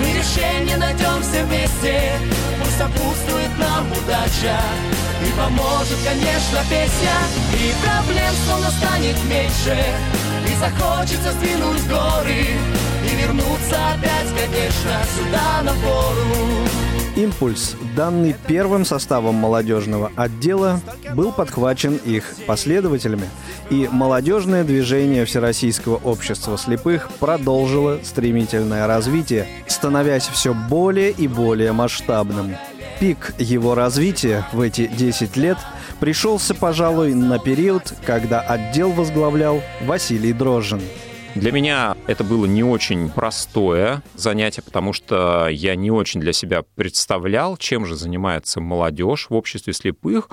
S13: мы решение найдем все вместе. Пусть сопутствует нам удача поможет, конечно, песня И проблем словно станет меньше. И захочется сдвинуть горы И вернуться опять, конечно, сюда на форум
S1: Импульс, данный первым составом молодежного отдела, был подхвачен их последователями, и молодежное движение Всероссийского общества слепых продолжило стремительное развитие, становясь все более и более масштабным. Пик его развития в эти 10 лет пришелся, пожалуй, на период, когда отдел возглавлял Василий Дрожжин –
S14: для меня это было не очень простое занятие, потому что я не очень для себя представлял, чем же занимается молодежь в обществе слепых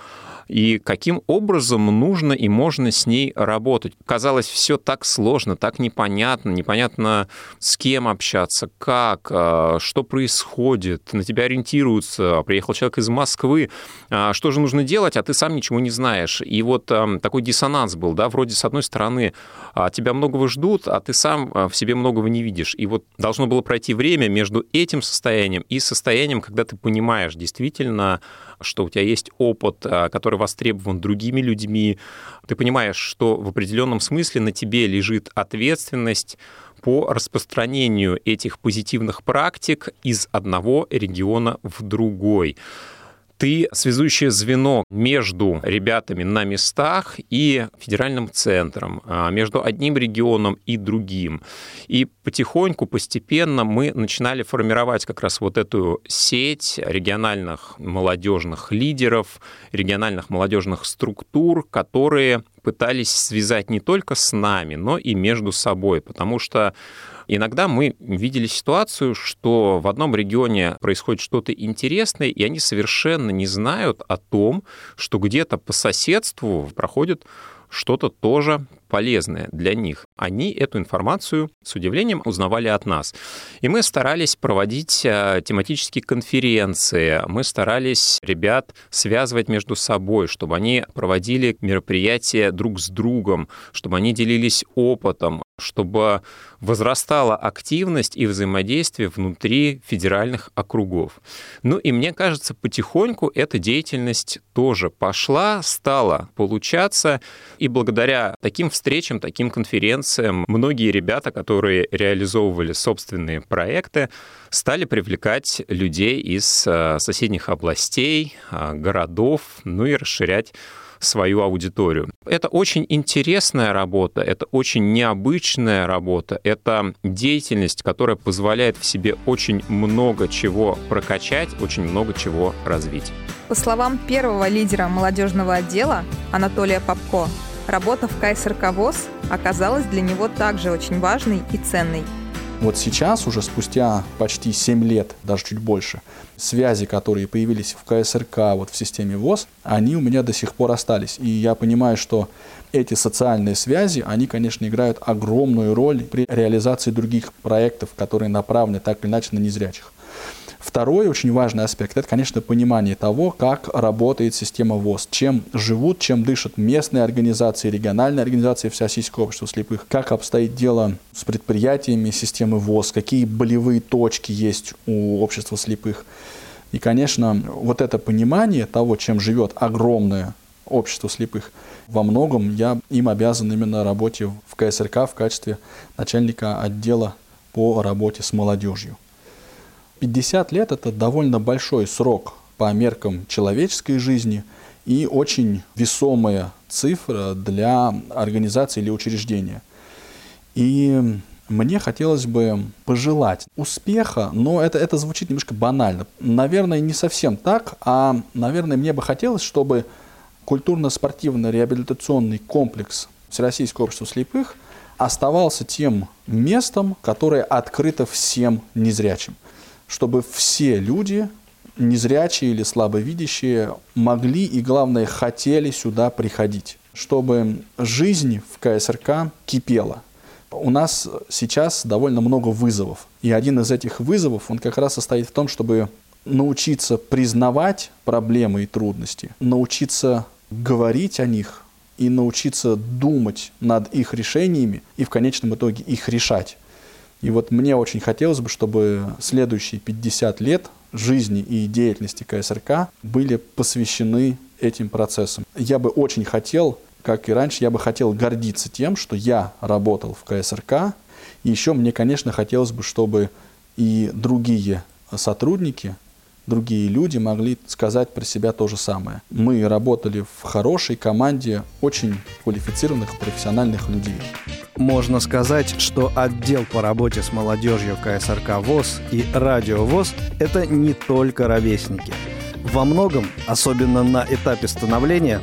S14: и каким образом нужно и можно с ней работать. Казалось, все так сложно, так непонятно, непонятно с кем общаться, как, а, что происходит, на тебя ориентируются, приехал человек из Москвы, а, что же нужно делать, а ты сам ничего не знаешь. И вот такой диссонанс был, да, вроде с одной стороны а, тебя многого ждут, а ты сам в себе многого не видишь. И вот должно было пройти время между этим состоянием и состоянием, когда ты понимаешь действительно, что у тебя есть опыт, а, который востребован другими людьми. Ты понимаешь, что в определенном смысле на тебе лежит ответственность по распространению этих позитивных практик из одного региона в другой ты связующее звено между ребятами на местах и федеральным центром, а, между одним регионом и другим. И потихоньку, постепенно мы начинали формировать как раз вот эту сеть региональных молодежных лидеров, региональных молодежных структур, которые пытались связать не только с нами, но и между собой, потому что Иногда мы видели ситуацию, что в одном регионе происходит что-то интересное, и они совершенно не знают о том, что где-то по соседству проходит что-то тоже полезное для них. Они эту информацию с удивлением узнавали от нас. И мы старались проводить э, тематические конференции, мы старались ребят связывать между собой, чтобы они проводили мероприятия друг с другом, чтобы они делились опытом, чтобы возрастала активность и взаимодействие внутри федеральных округов. Ну и мне кажется, потихоньку эта деятельность тоже пошла, стала получаться, и благодаря таким встречам, таким конференциям многие ребята, которые реализовывали собственные проекты, стали привлекать людей из э, соседних областей, э, городов, ну и расширять свою аудиторию. Это очень интересная работа, это очень необычная работа, это деятельность, которая позволяет в себе очень много чего прокачать, очень много чего развить.
S2: По словам первого лидера молодежного отдела Анатолия Попко, работа в КСРК ВОЗ оказалась для него также очень важной и ценной.
S12: Вот сейчас, уже спустя почти 7 лет, даже чуть больше, связи, которые появились в КСРК, вот в системе ВОЗ, они у меня до сих пор остались. И я понимаю, что эти социальные связи, они, конечно, играют огромную роль при реализации других проектов, которые направлены так или иначе на незрячих. Второй очень важный аспект – это, конечно, понимание того, как работает система ВОЗ, чем живут, чем дышат местные организации, региональные организации Всероссийского общества слепых, как обстоит дело с предприятиями системы ВОЗ, какие болевые точки есть у общества слепых. И, конечно, вот это понимание того, чем живет огромное общество слепых, во многом я им обязан именно работе в КСРК в качестве начальника отдела по работе с молодежью. 50 лет – это довольно большой срок по меркам человеческой жизни и очень весомая цифра для организации или учреждения. И мне хотелось бы пожелать успеха, но это, это звучит немножко банально. Наверное, не совсем так, а, наверное, мне бы хотелось, чтобы культурно-спортивный реабилитационный комплекс Всероссийского общества слепых оставался тем местом, которое открыто всем незрячим чтобы все люди, незрячие или слабовидящие, могли и, главное, хотели сюда приходить, чтобы жизнь в КСРК кипела. У нас сейчас довольно много вызовов. И один из этих вызовов, он как раз состоит в том, чтобы научиться признавать проблемы и трудности, научиться говорить о них и научиться думать над их решениями и в конечном итоге их решать. И вот мне очень хотелось бы, чтобы следующие 50 лет жизни и деятельности КСРК были посвящены этим процессам. Я бы очень хотел, как и раньше, я бы хотел гордиться тем, что я работал в КСРК. И еще мне, конечно, хотелось бы, чтобы и другие сотрудники, другие люди могли сказать про себя то же самое. Мы работали в хорошей команде очень квалифицированных профессиональных людей.
S1: Можно сказать, что отдел по работе с молодежью КСРК ВОЗ и Радио ВОЗ – это не только ровесники. Во многом, особенно на этапе становления,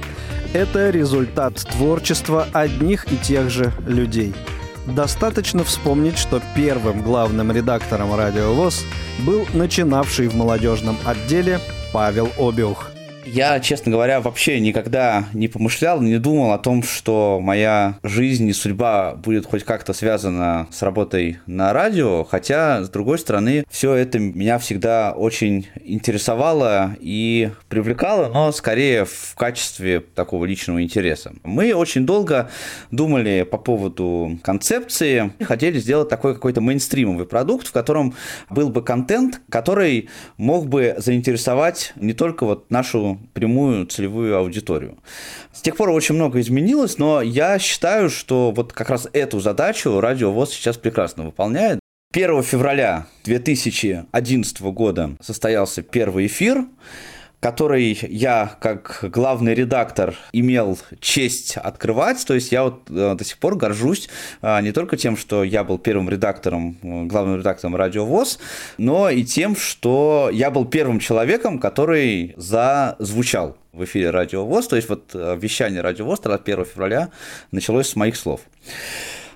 S1: это результат творчества одних и тех же людей – Достаточно вспомнить, что первым главным редактором «Радио ВОЗ» был начинавший в молодежном отделе Павел Обиух.
S15: Я, честно говоря, вообще никогда не помышлял, не думал о том, что моя жизнь и судьба будет хоть как-то связана с работой на радио, хотя, с другой стороны, все это меня всегда очень интересовало и привлекало, но скорее в качестве такого личного интереса. Мы очень долго думали по поводу концепции, хотели сделать такой какой-то мейнстримовый продукт, в котором был бы контент, который мог бы заинтересовать не только вот нашу прямую целевую аудиторию. С тех пор очень много изменилось, но я считаю, что вот как раз эту задачу Радио ВОЗ сейчас прекрасно выполняет. 1 февраля 2011 года состоялся первый эфир который я как главный редактор имел честь открывать. То есть я вот э, до сих пор горжусь а, не только тем, что я был первым редактором, э, главным редактором Радио ВОЗ, но и тем, что я был первым человеком, который зазвучал в эфире Радио ВОЗ. То есть вот э, вещание Радио ВОЗ 1 февраля началось с моих слов.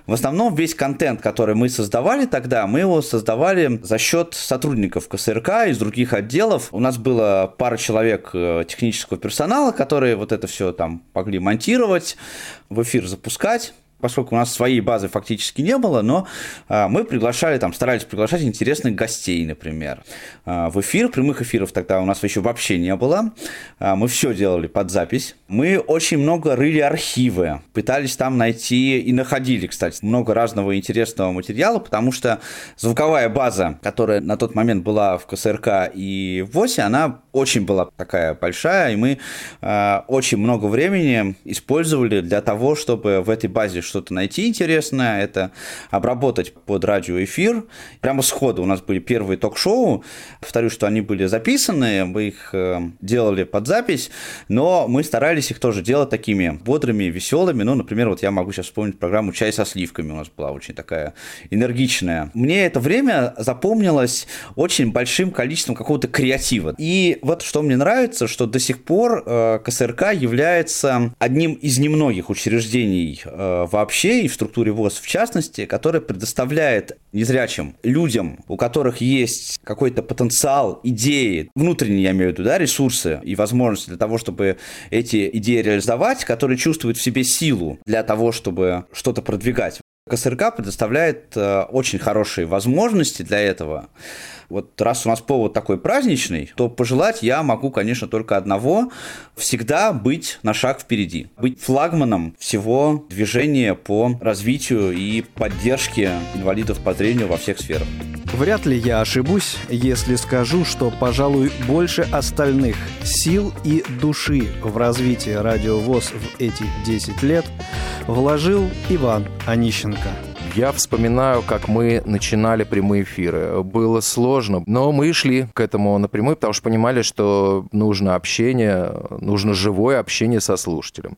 S15: В основном весь контент, который мы создавали тогда, мы его создавали за счет сотрудников КСРК из других отделов. У нас было пара человек э, технического персонала, которые вот это все там могли монтировать, в эфир запускать поскольку у нас своей базы фактически не было, но а, мы приглашали, там, старались приглашать интересных гостей, например, а, в эфир. Прямых эфиров тогда у нас еще вообще не было. А, мы все делали под запись. Мы очень много рыли архивы, пытались там найти и находили, кстати, много разного интересного материала, потому что звуковая база, которая на тот момент была в КСРК и в ВОСе, она очень была такая большая, и мы очень много времени использовали для того, чтобы в этой базе что-то найти интересное, это обработать под радиоэфир. Прямо сходу у нас были первые ток-шоу. Повторю, что они были записаны, мы их э, делали под запись, но мы старались их тоже делать такими бодрыми, веселыми. Ну, например, вот я могу сейчас вспомнить программу «Чай со сливками» у нас была очень такая энергичная. Мне это время запомнилось очень большим количеством какого-то креатива. И вот что мне нравится, что до сих пор э, КСРК является одним из немногих учреждений э, в вообще и в структуре ВОЗ в частности, которая предоставляет незрячим людям, у которых есть какой-то потенциал, идеи, внутренние, я имею в виду, да, ресурсы и возможности для того, чтобы эти идеи реализовать, которые чувствуют в себе силу для того, чтобы что-то продвигать. КСРК предоставляет э, очень хорошие возможности для этого. Вот раз у нас повод такой праздничный, то пожелать я могу, конечно, только одного – всегда быть на шаг впереди, быть флагманом всего движения по развитию и поддержке инвалидов по зрению во всех сферах.
S1: Вряд ли я ошибусь, если скажу, что, пожалуй, больше остальных сил и души в развитие радиовоз в эти 10 лет вложил Иван Онищенко –
S16: я вспоминаю, как мы начинали прямые эфиры. Было сложно, но мы шли к этому напрямую, потому что понимали, что нужно общение, нужно живое общение со слушателем.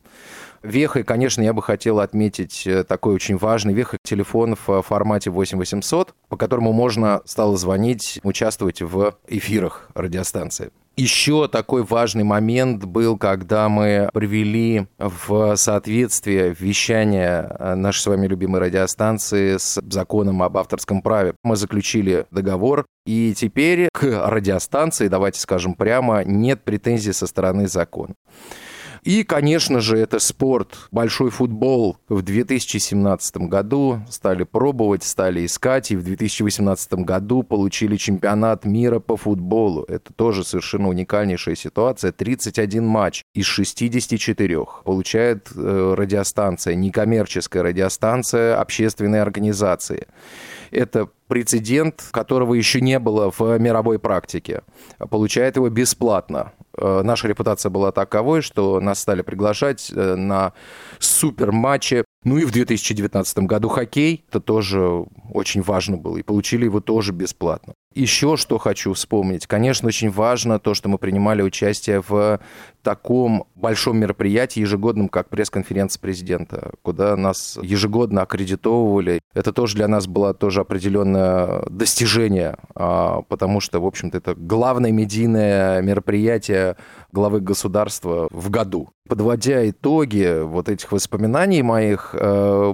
S16: Вехой, конечно, я бы хотел отметить э, такой очень важный вехой телефон в формате 8800, по которому можно стало звонить, участвовать в эфирах радиостанции. Еще такой важный момент был, когда мы привели в соответствие вещание э, нашей с вами любимой радиостанции с законом об авторском праве. Мы заключили договор, и теперь к радиостанции, давайте скажем прямо, нет претензий со стороны закона. И, конечно же, это спорт. Большой футбол в 2017 году стали пробовать, стали искать, и в 2018 году получили чемпионат мира по футболу. Это тоже совершенно уникальнейшая ситуация. 31 матч из 64 получает э, радиостанция, некоммерческая радиостанция общественной организации. Это прецедент, которого еще не было в мировой практике. Получает его бесплатно. Э, наша репутация была таковой, что нас стали приглашать э, на супер матчи. Ну и в 2019 году хоккей, это тоже очень важно было, и получили его тоже бесплатно. Еще что хочу вспомнить. Конечно, очень важно то, что мы принимали участие в таком большом мероприятии ежегодном, как пресс-конференция президента, куда нас ежегодно аккредитовывали. Это тоже для нас было тоже определенное достижение, а, потому что, в общем-то, это главное медийное мероприятие главы государства в году. Подводя итоги вот этих воспоминаний моих, э,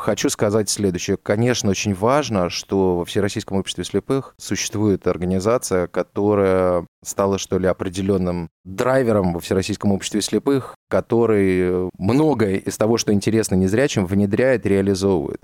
S16: хочу сказать следующее. Конечно, очень важно, что во Всероссийском обществе слепых существует организация, которая стала, что ли, определенным драйвером во Всероссийском обществе слепых, который многое из того, что интересно незрячим, внедряет, реализовывает.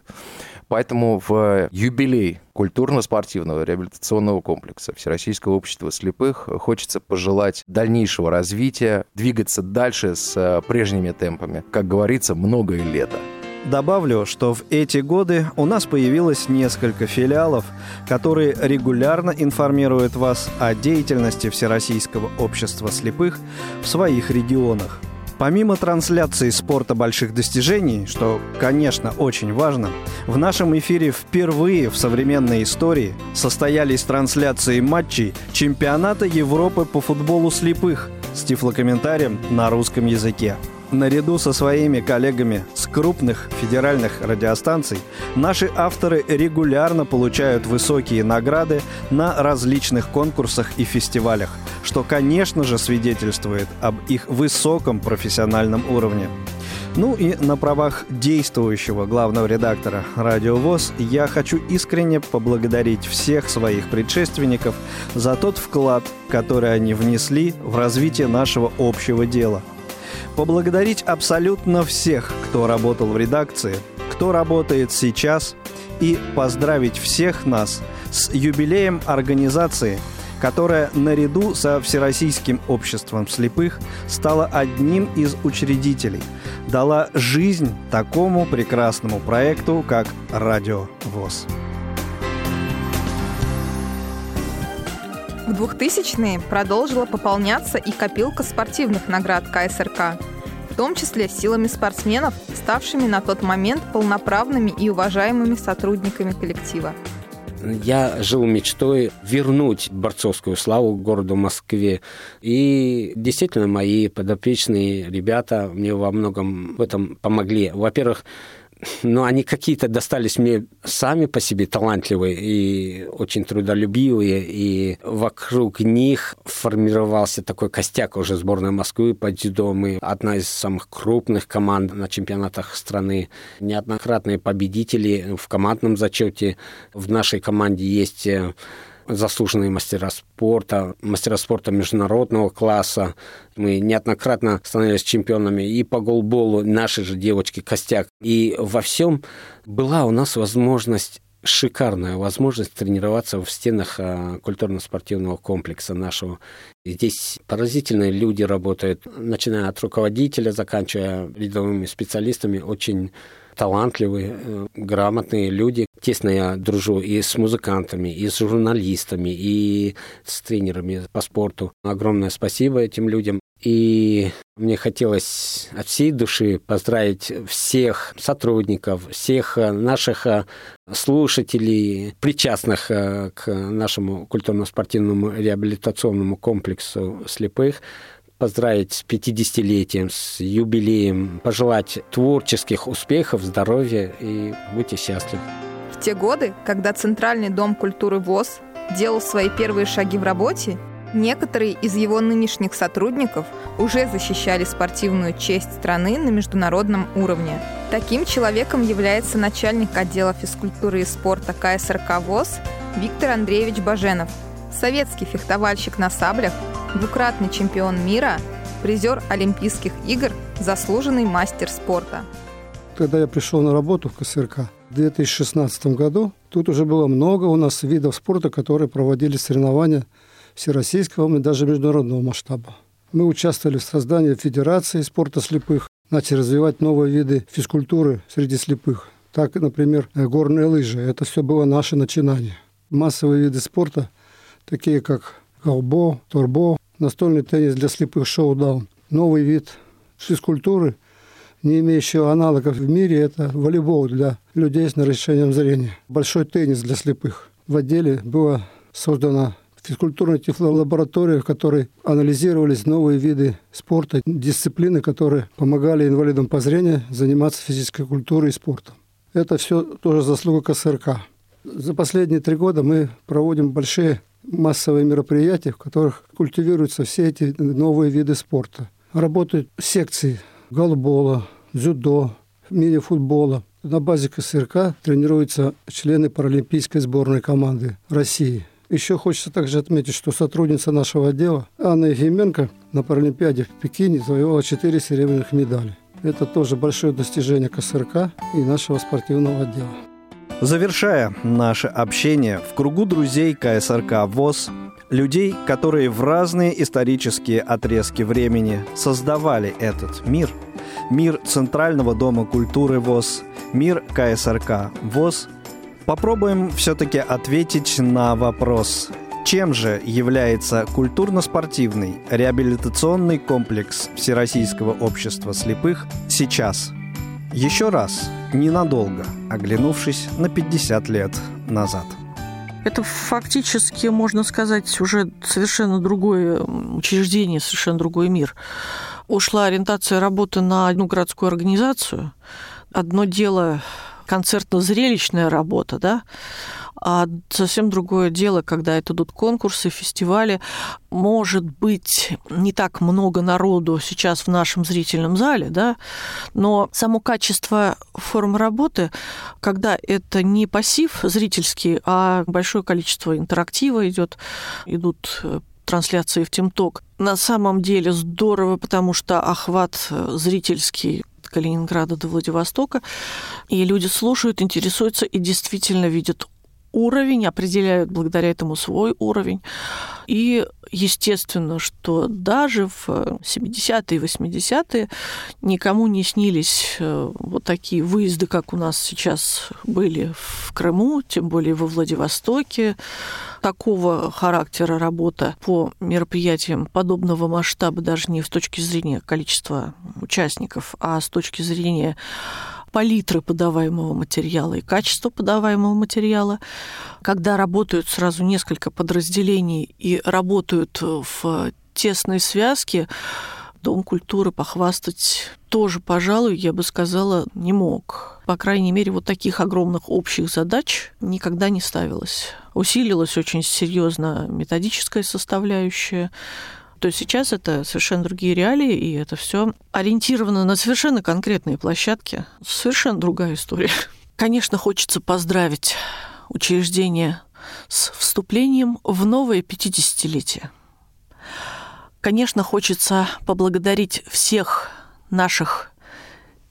S16: Поэтому в юбилей культурно-спортивного реабилитационного комплекса Всероссийского общества слепых хочется пожелать дальнейшего развития, двигаться дальше с прежними темпами. Как говорится, многое лето.
S1: Добавлю, что в эти годы у нас появилось несколько филиалов, которые регулярно информируют вас о деятельности Всероссийского общества слепых в своих регионах – Помимо трансляции спорта больших достижений, что, конечно, очень важно, в нашем эфире впервые в современной истории состоялись трансляции матчей чемпионата Европы по футболу слепых с тифлокомментарием на русском языке. Наряду со своими коллегами с крупных федеральных радиостанций, наши авторы регулярно получают высокие награды на различных конкурсах и фестивалях, что, конечно же, свидетельствует об их высоком профессиональном уровне. Ну и на правах действующего главного редактора «Радио ВОЗ» я хочу искренне поблагодарить всех своих предшественников за тот вклад, который они внесли в развитие нашего общего дела – поблагодарить абсолютно всех, кто работал в редакции, кто работает сейчас, и поздравить всех нас с юбилеем организации, которая наряду со Всероссийским обществом слепых стала одним из учредителей, дала жизнь такому прекрасному проекту, как «Радио ВОЗ».
S2: В 2000-е продолжила пополняться и копилка спортивных наград КСРК, в том числе силами спортсменов, ставшими на тот момент полноправными и уважаемыми сотрудниками коллектива.
S9: Я жил мечтой вернуть борцовскую славу городу Москве. И действительно, мои подопечные ребята мне во многом в этом помогли. Во-первых, но они какие-то достались мне сами по себе талантливые и очень трудолюбивые, и вокруг них формировался такой костяк уже сборной Москвы по дзюдо. Мы одна из самых крупных команд на чемпионатах страны, неоднократные победители в командном зачете. В нашей команде есть э, заслуженные мастера спорта, мастера спорта международного класса. Мы неоднократно становились чемпионами и по голболу, наши же девочки костяк. И во всем была у нас возможность шикарная возможность тренироваться в стенах а, культурно-спортивного комплекса нашего. Здесь поразительные люди работают, начиная от руководителя, заканчивая рядовыми специалистами, очень талантливые, э, грамотные люди. Тесно я дружу и с музыкантами, и с журналистами, и с тренерами по спорту. Огромное спасибо этим людям. И мне хотелось от всей души поздравить всех сотрудников, всех э, наших э, слушателей, причастных к нашему культурно-спортивному реабилитационному комплексу слепых, поздравить с 50-летием, с юбилеем, пожелать творческих успехов, здоровья и будьте счастливы.
S2: В те годы, когда Центральный дом культуры ВОЗ делал свои первые шаги в работе, некоторые из его нынешних сотрудников уже защищали спортивную честь страны на международном уровне. Таким человеком является начальник отдела физкультуры и спорта КСРК ВОЗ Виктор Андреевич Баженов, советский фехтовальщик на саблях, двукратный чемпион мира, призер Олимпийских игр, заслуженный мастер спорта.
S17: Когда я пришел на работу в КСРК в 2016 году, тут уже было много у нас видов спорта, которые проводили соревнования всероссийского и даже международного масштаба. Мы участвовали в создании Федерации спорта слепых, начали развивать новые виды физкультуры среди слепых. так, например, горные лыжи. Это все было наше начинание. Массовые виды спорта, такие как голбо, турбо, настольный теннис для слепых шоу-даун. Новый вид физкультуры, не имеющего аналогов в мире, это волейбол для людей с нарушением зрения. Большой теннис для слепых. В отделе было создано физкультурная тифлолаборатория, в которой анализировались новые виды спорта, дисциплины, которые помогали инвалидам по зрению заниматься физической культурой и спортом. Это все тоже заслуга КСРК. За последние три года мы проводим большие массовые мероприятия, в которых культивируются все эти новые виды спорта. Работают секции голбола, дзюдо, мини-футбола. На базе КСРК тренируются члены паралимпийской сборной команды России. Еще хочется также отметить, что сотрудница нашего отдела Анна Ефименко на Паралимпиаде в Пекине завоевала 4 серебряных медали. Это тоже большое достижение КСРК и нашего спортивного отдела.
S1: Завершая наше общение в кругу друзей КСРК ВОЗ, людей, которые в разные исторические отрезки времени создавали этот мир, мир Центрального дома культуры ВОЗ, мир КСРК ВОЗ, попробуем все-таки ответить на вопрос, чем же является культурно-спортивный реабилитационный комплекс Всероссийского общества слепых сейчас? Еще раз, ненадолго, оглянувшись на 50 лет назад.
S7: Это фактически, можно сказать, уже совершенно другое учреждение, совершенно другой мир. Ушла ориентация работы на одну городскую организацию. Одно дело концертно-зрелищная работа, да, а совсем другое дело, когда это идут конкурсы, фестивали. Может быть, не так много народу сейчас в нашем зрительном зале, да, но само качество форм работы, когда это не пассив зрительский, а большое количество интерактива идет, идут э, трансляции в ТимТок. На самом деле здорово, потому что охват э, зрительский Калининграда до Владивостока, и люди слушают, интересуются и действительно видят уровень, определяют благодаря этому свой уровень. И естественно, что даже в 70-е и 80-е никому не снились э, вот такие выезды, как у нас сейчас были в Крыму, тем более во Владивостоке. Такого характера работа по мероприятиям подобного масштаба даже не с точки зрения количества участников, а с точки зрения палитры подаваемого материала и качества подаваемого материала. Когда работают сразу несколько подразделений и работают в тесной связке, Дом культуры похвастать тоже, пожалуй, я бы сказала, не мог. По крайней мере, вот таких огромных общих задач никогда не ставилось. Усилилась очень серьезно методическая составляющая, то сейчас это совершенно другие реалии, и это все ориентировано на совершенно конкретные площадки. Совершенно другая история. Конечно, хочется поздравить учреждение с вступлением в новое 50-летие. Конечно, хочется поблагодарить всех наших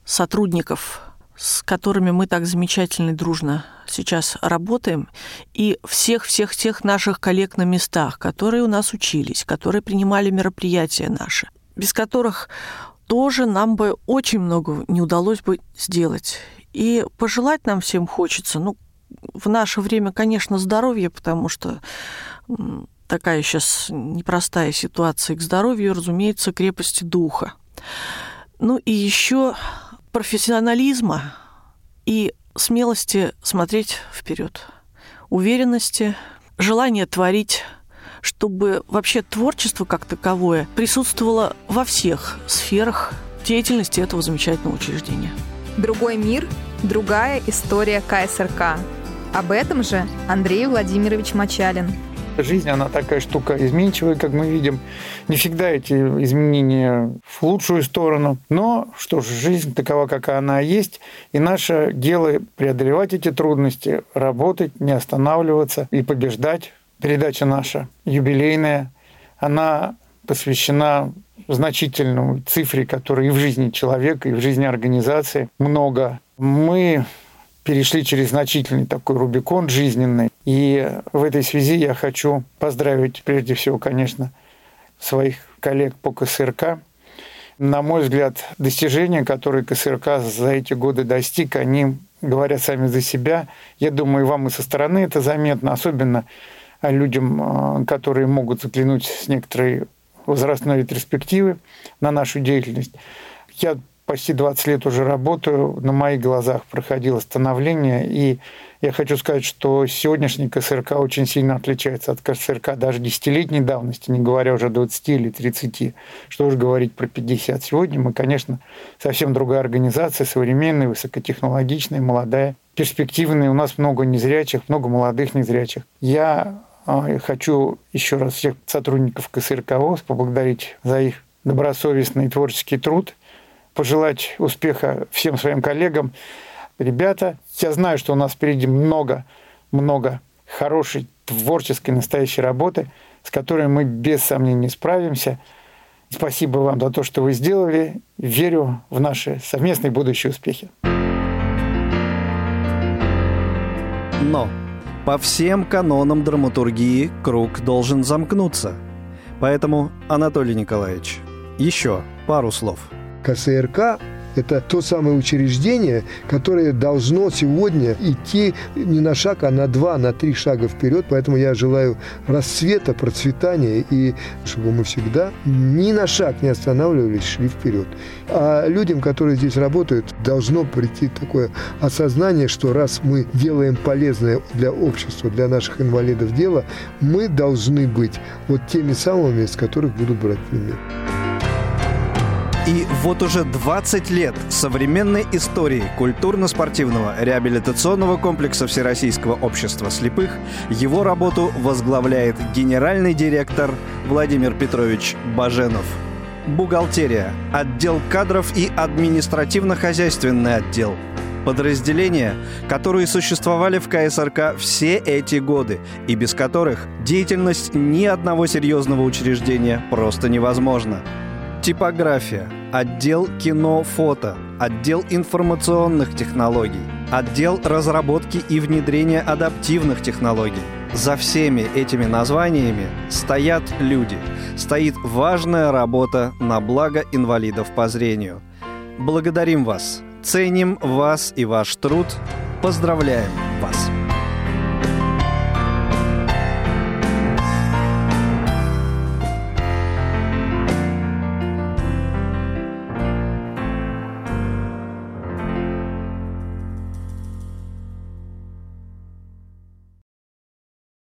S7: сотрудников с которыми мы так замечательно и дружно сейчас работаем, и всех-всех-всех наших коллег на местах, которые у нас учились, которые принимали мероприятия наши, без которых тоже нам бы очень много не удалось бы сделать. И пожелать нам всем хочется, ну, в наше время, конечно, здоровье, потому что такая сейчас непростая ситуация к здоровью, разумеется, крепости духа. Ну и еще профессионализма и смелости смотреть вперед, уверенности, желания творить, чтобы вообще творчество как таковое присутствовало во всех сферах деятельности этого замечательного учреждения.
S2: Другой мир, другая история КСРК. Об этом же Андрей Владимирович Мачалин –
S10: Жизнь, она такая штука изменчивая, как мы видим. Не всегда эти изменения в лучшую сторону. Но что ж, жизнь такова, какая она есть. И наше дело преодолевать эти трудности, работать, не останавливаться и побеждать. Передача наша юбилейная, она посвящена значительному цифре, которая и в жизни человека, и в жизни организации много. Мы перешли через значительный такой Рубикон жизненный. И в этой связи я хочу поздравить прежде всего, конечно, своих коллег по КСРК. На мой взгляд, достижения, которые КСРК за эти годы достиг, они говорят сами за себя. Я думаю, вам и со стороны это заметно, особенно людям, которые могут заглянуть с некоторой возрастной ретроспективы на нашу деятельность. Я почти 20 лет уже работаю, на моих глазах проходило становление, и я хочу сказать, что сегодняшний КСРК очень сильно отличается от КСРК даже десятилетней давности, не говоря уже 20 или 30. Что уж говорить про 50. Сегодня мы, конечно, совсем другая организация, современная, высокотехнологичная, молодая, перспективная. У нас много незрячих, много молодых незрячих. Я а, хочу еще раз всех сотрудников КСРК поблагодарить за их добросовестный творческий труд, пожелать успеха всем своим коллегам. Ребята, я знаю, что у нас впереди много-много хорошей, творческой, настоящей работы, с которой мы без сомнений справимся. Спасибо вам за то, что вы сделали. Верю в наши совместные будущие успехи.
S1: Но по всем канонам драматургии круг должен замкнуться. Поэтому, Анатолий Николаевич, еще пару слов.
S3: КСРК это то самое учреждение, которое должно сегодня идти не на шаг, а на два, на три шага вперед. Поэтому я желаю расцвета, процветания и чтобы мы всегда ни на шаг не останавливались, шли вперед. А людям, которые здесь работают, должно прийти такое осознание, что раз мы делаем полезное для общества, для наших инвалидов дело, мы должны быть вот теми самыми, с которых будут брать пример.
S1: И вот уже 20 лет современной истории культурно-спортивного реабилитационного комплекса Всероссийского общества слепых его работу возглавляет генеральный директор Владимир Петрович Баженов. Бухгалтерия, отдел кадров и административно-хозяйственный отдел – подразделения, которые существовали в КСРК все эти годы и без которых деятельность ни одного серьезного учреждения просто невозможна. Типография, отдел кино-фото, отдел информационных технологий, отдел разработки и внедрения адаптивных технологий. За всеми этими названиями стоят люди. Стоит важная работа на благо инвалидов по зрению. Благодарим вас, ценим вас и ваш труд. Поздравляем вас!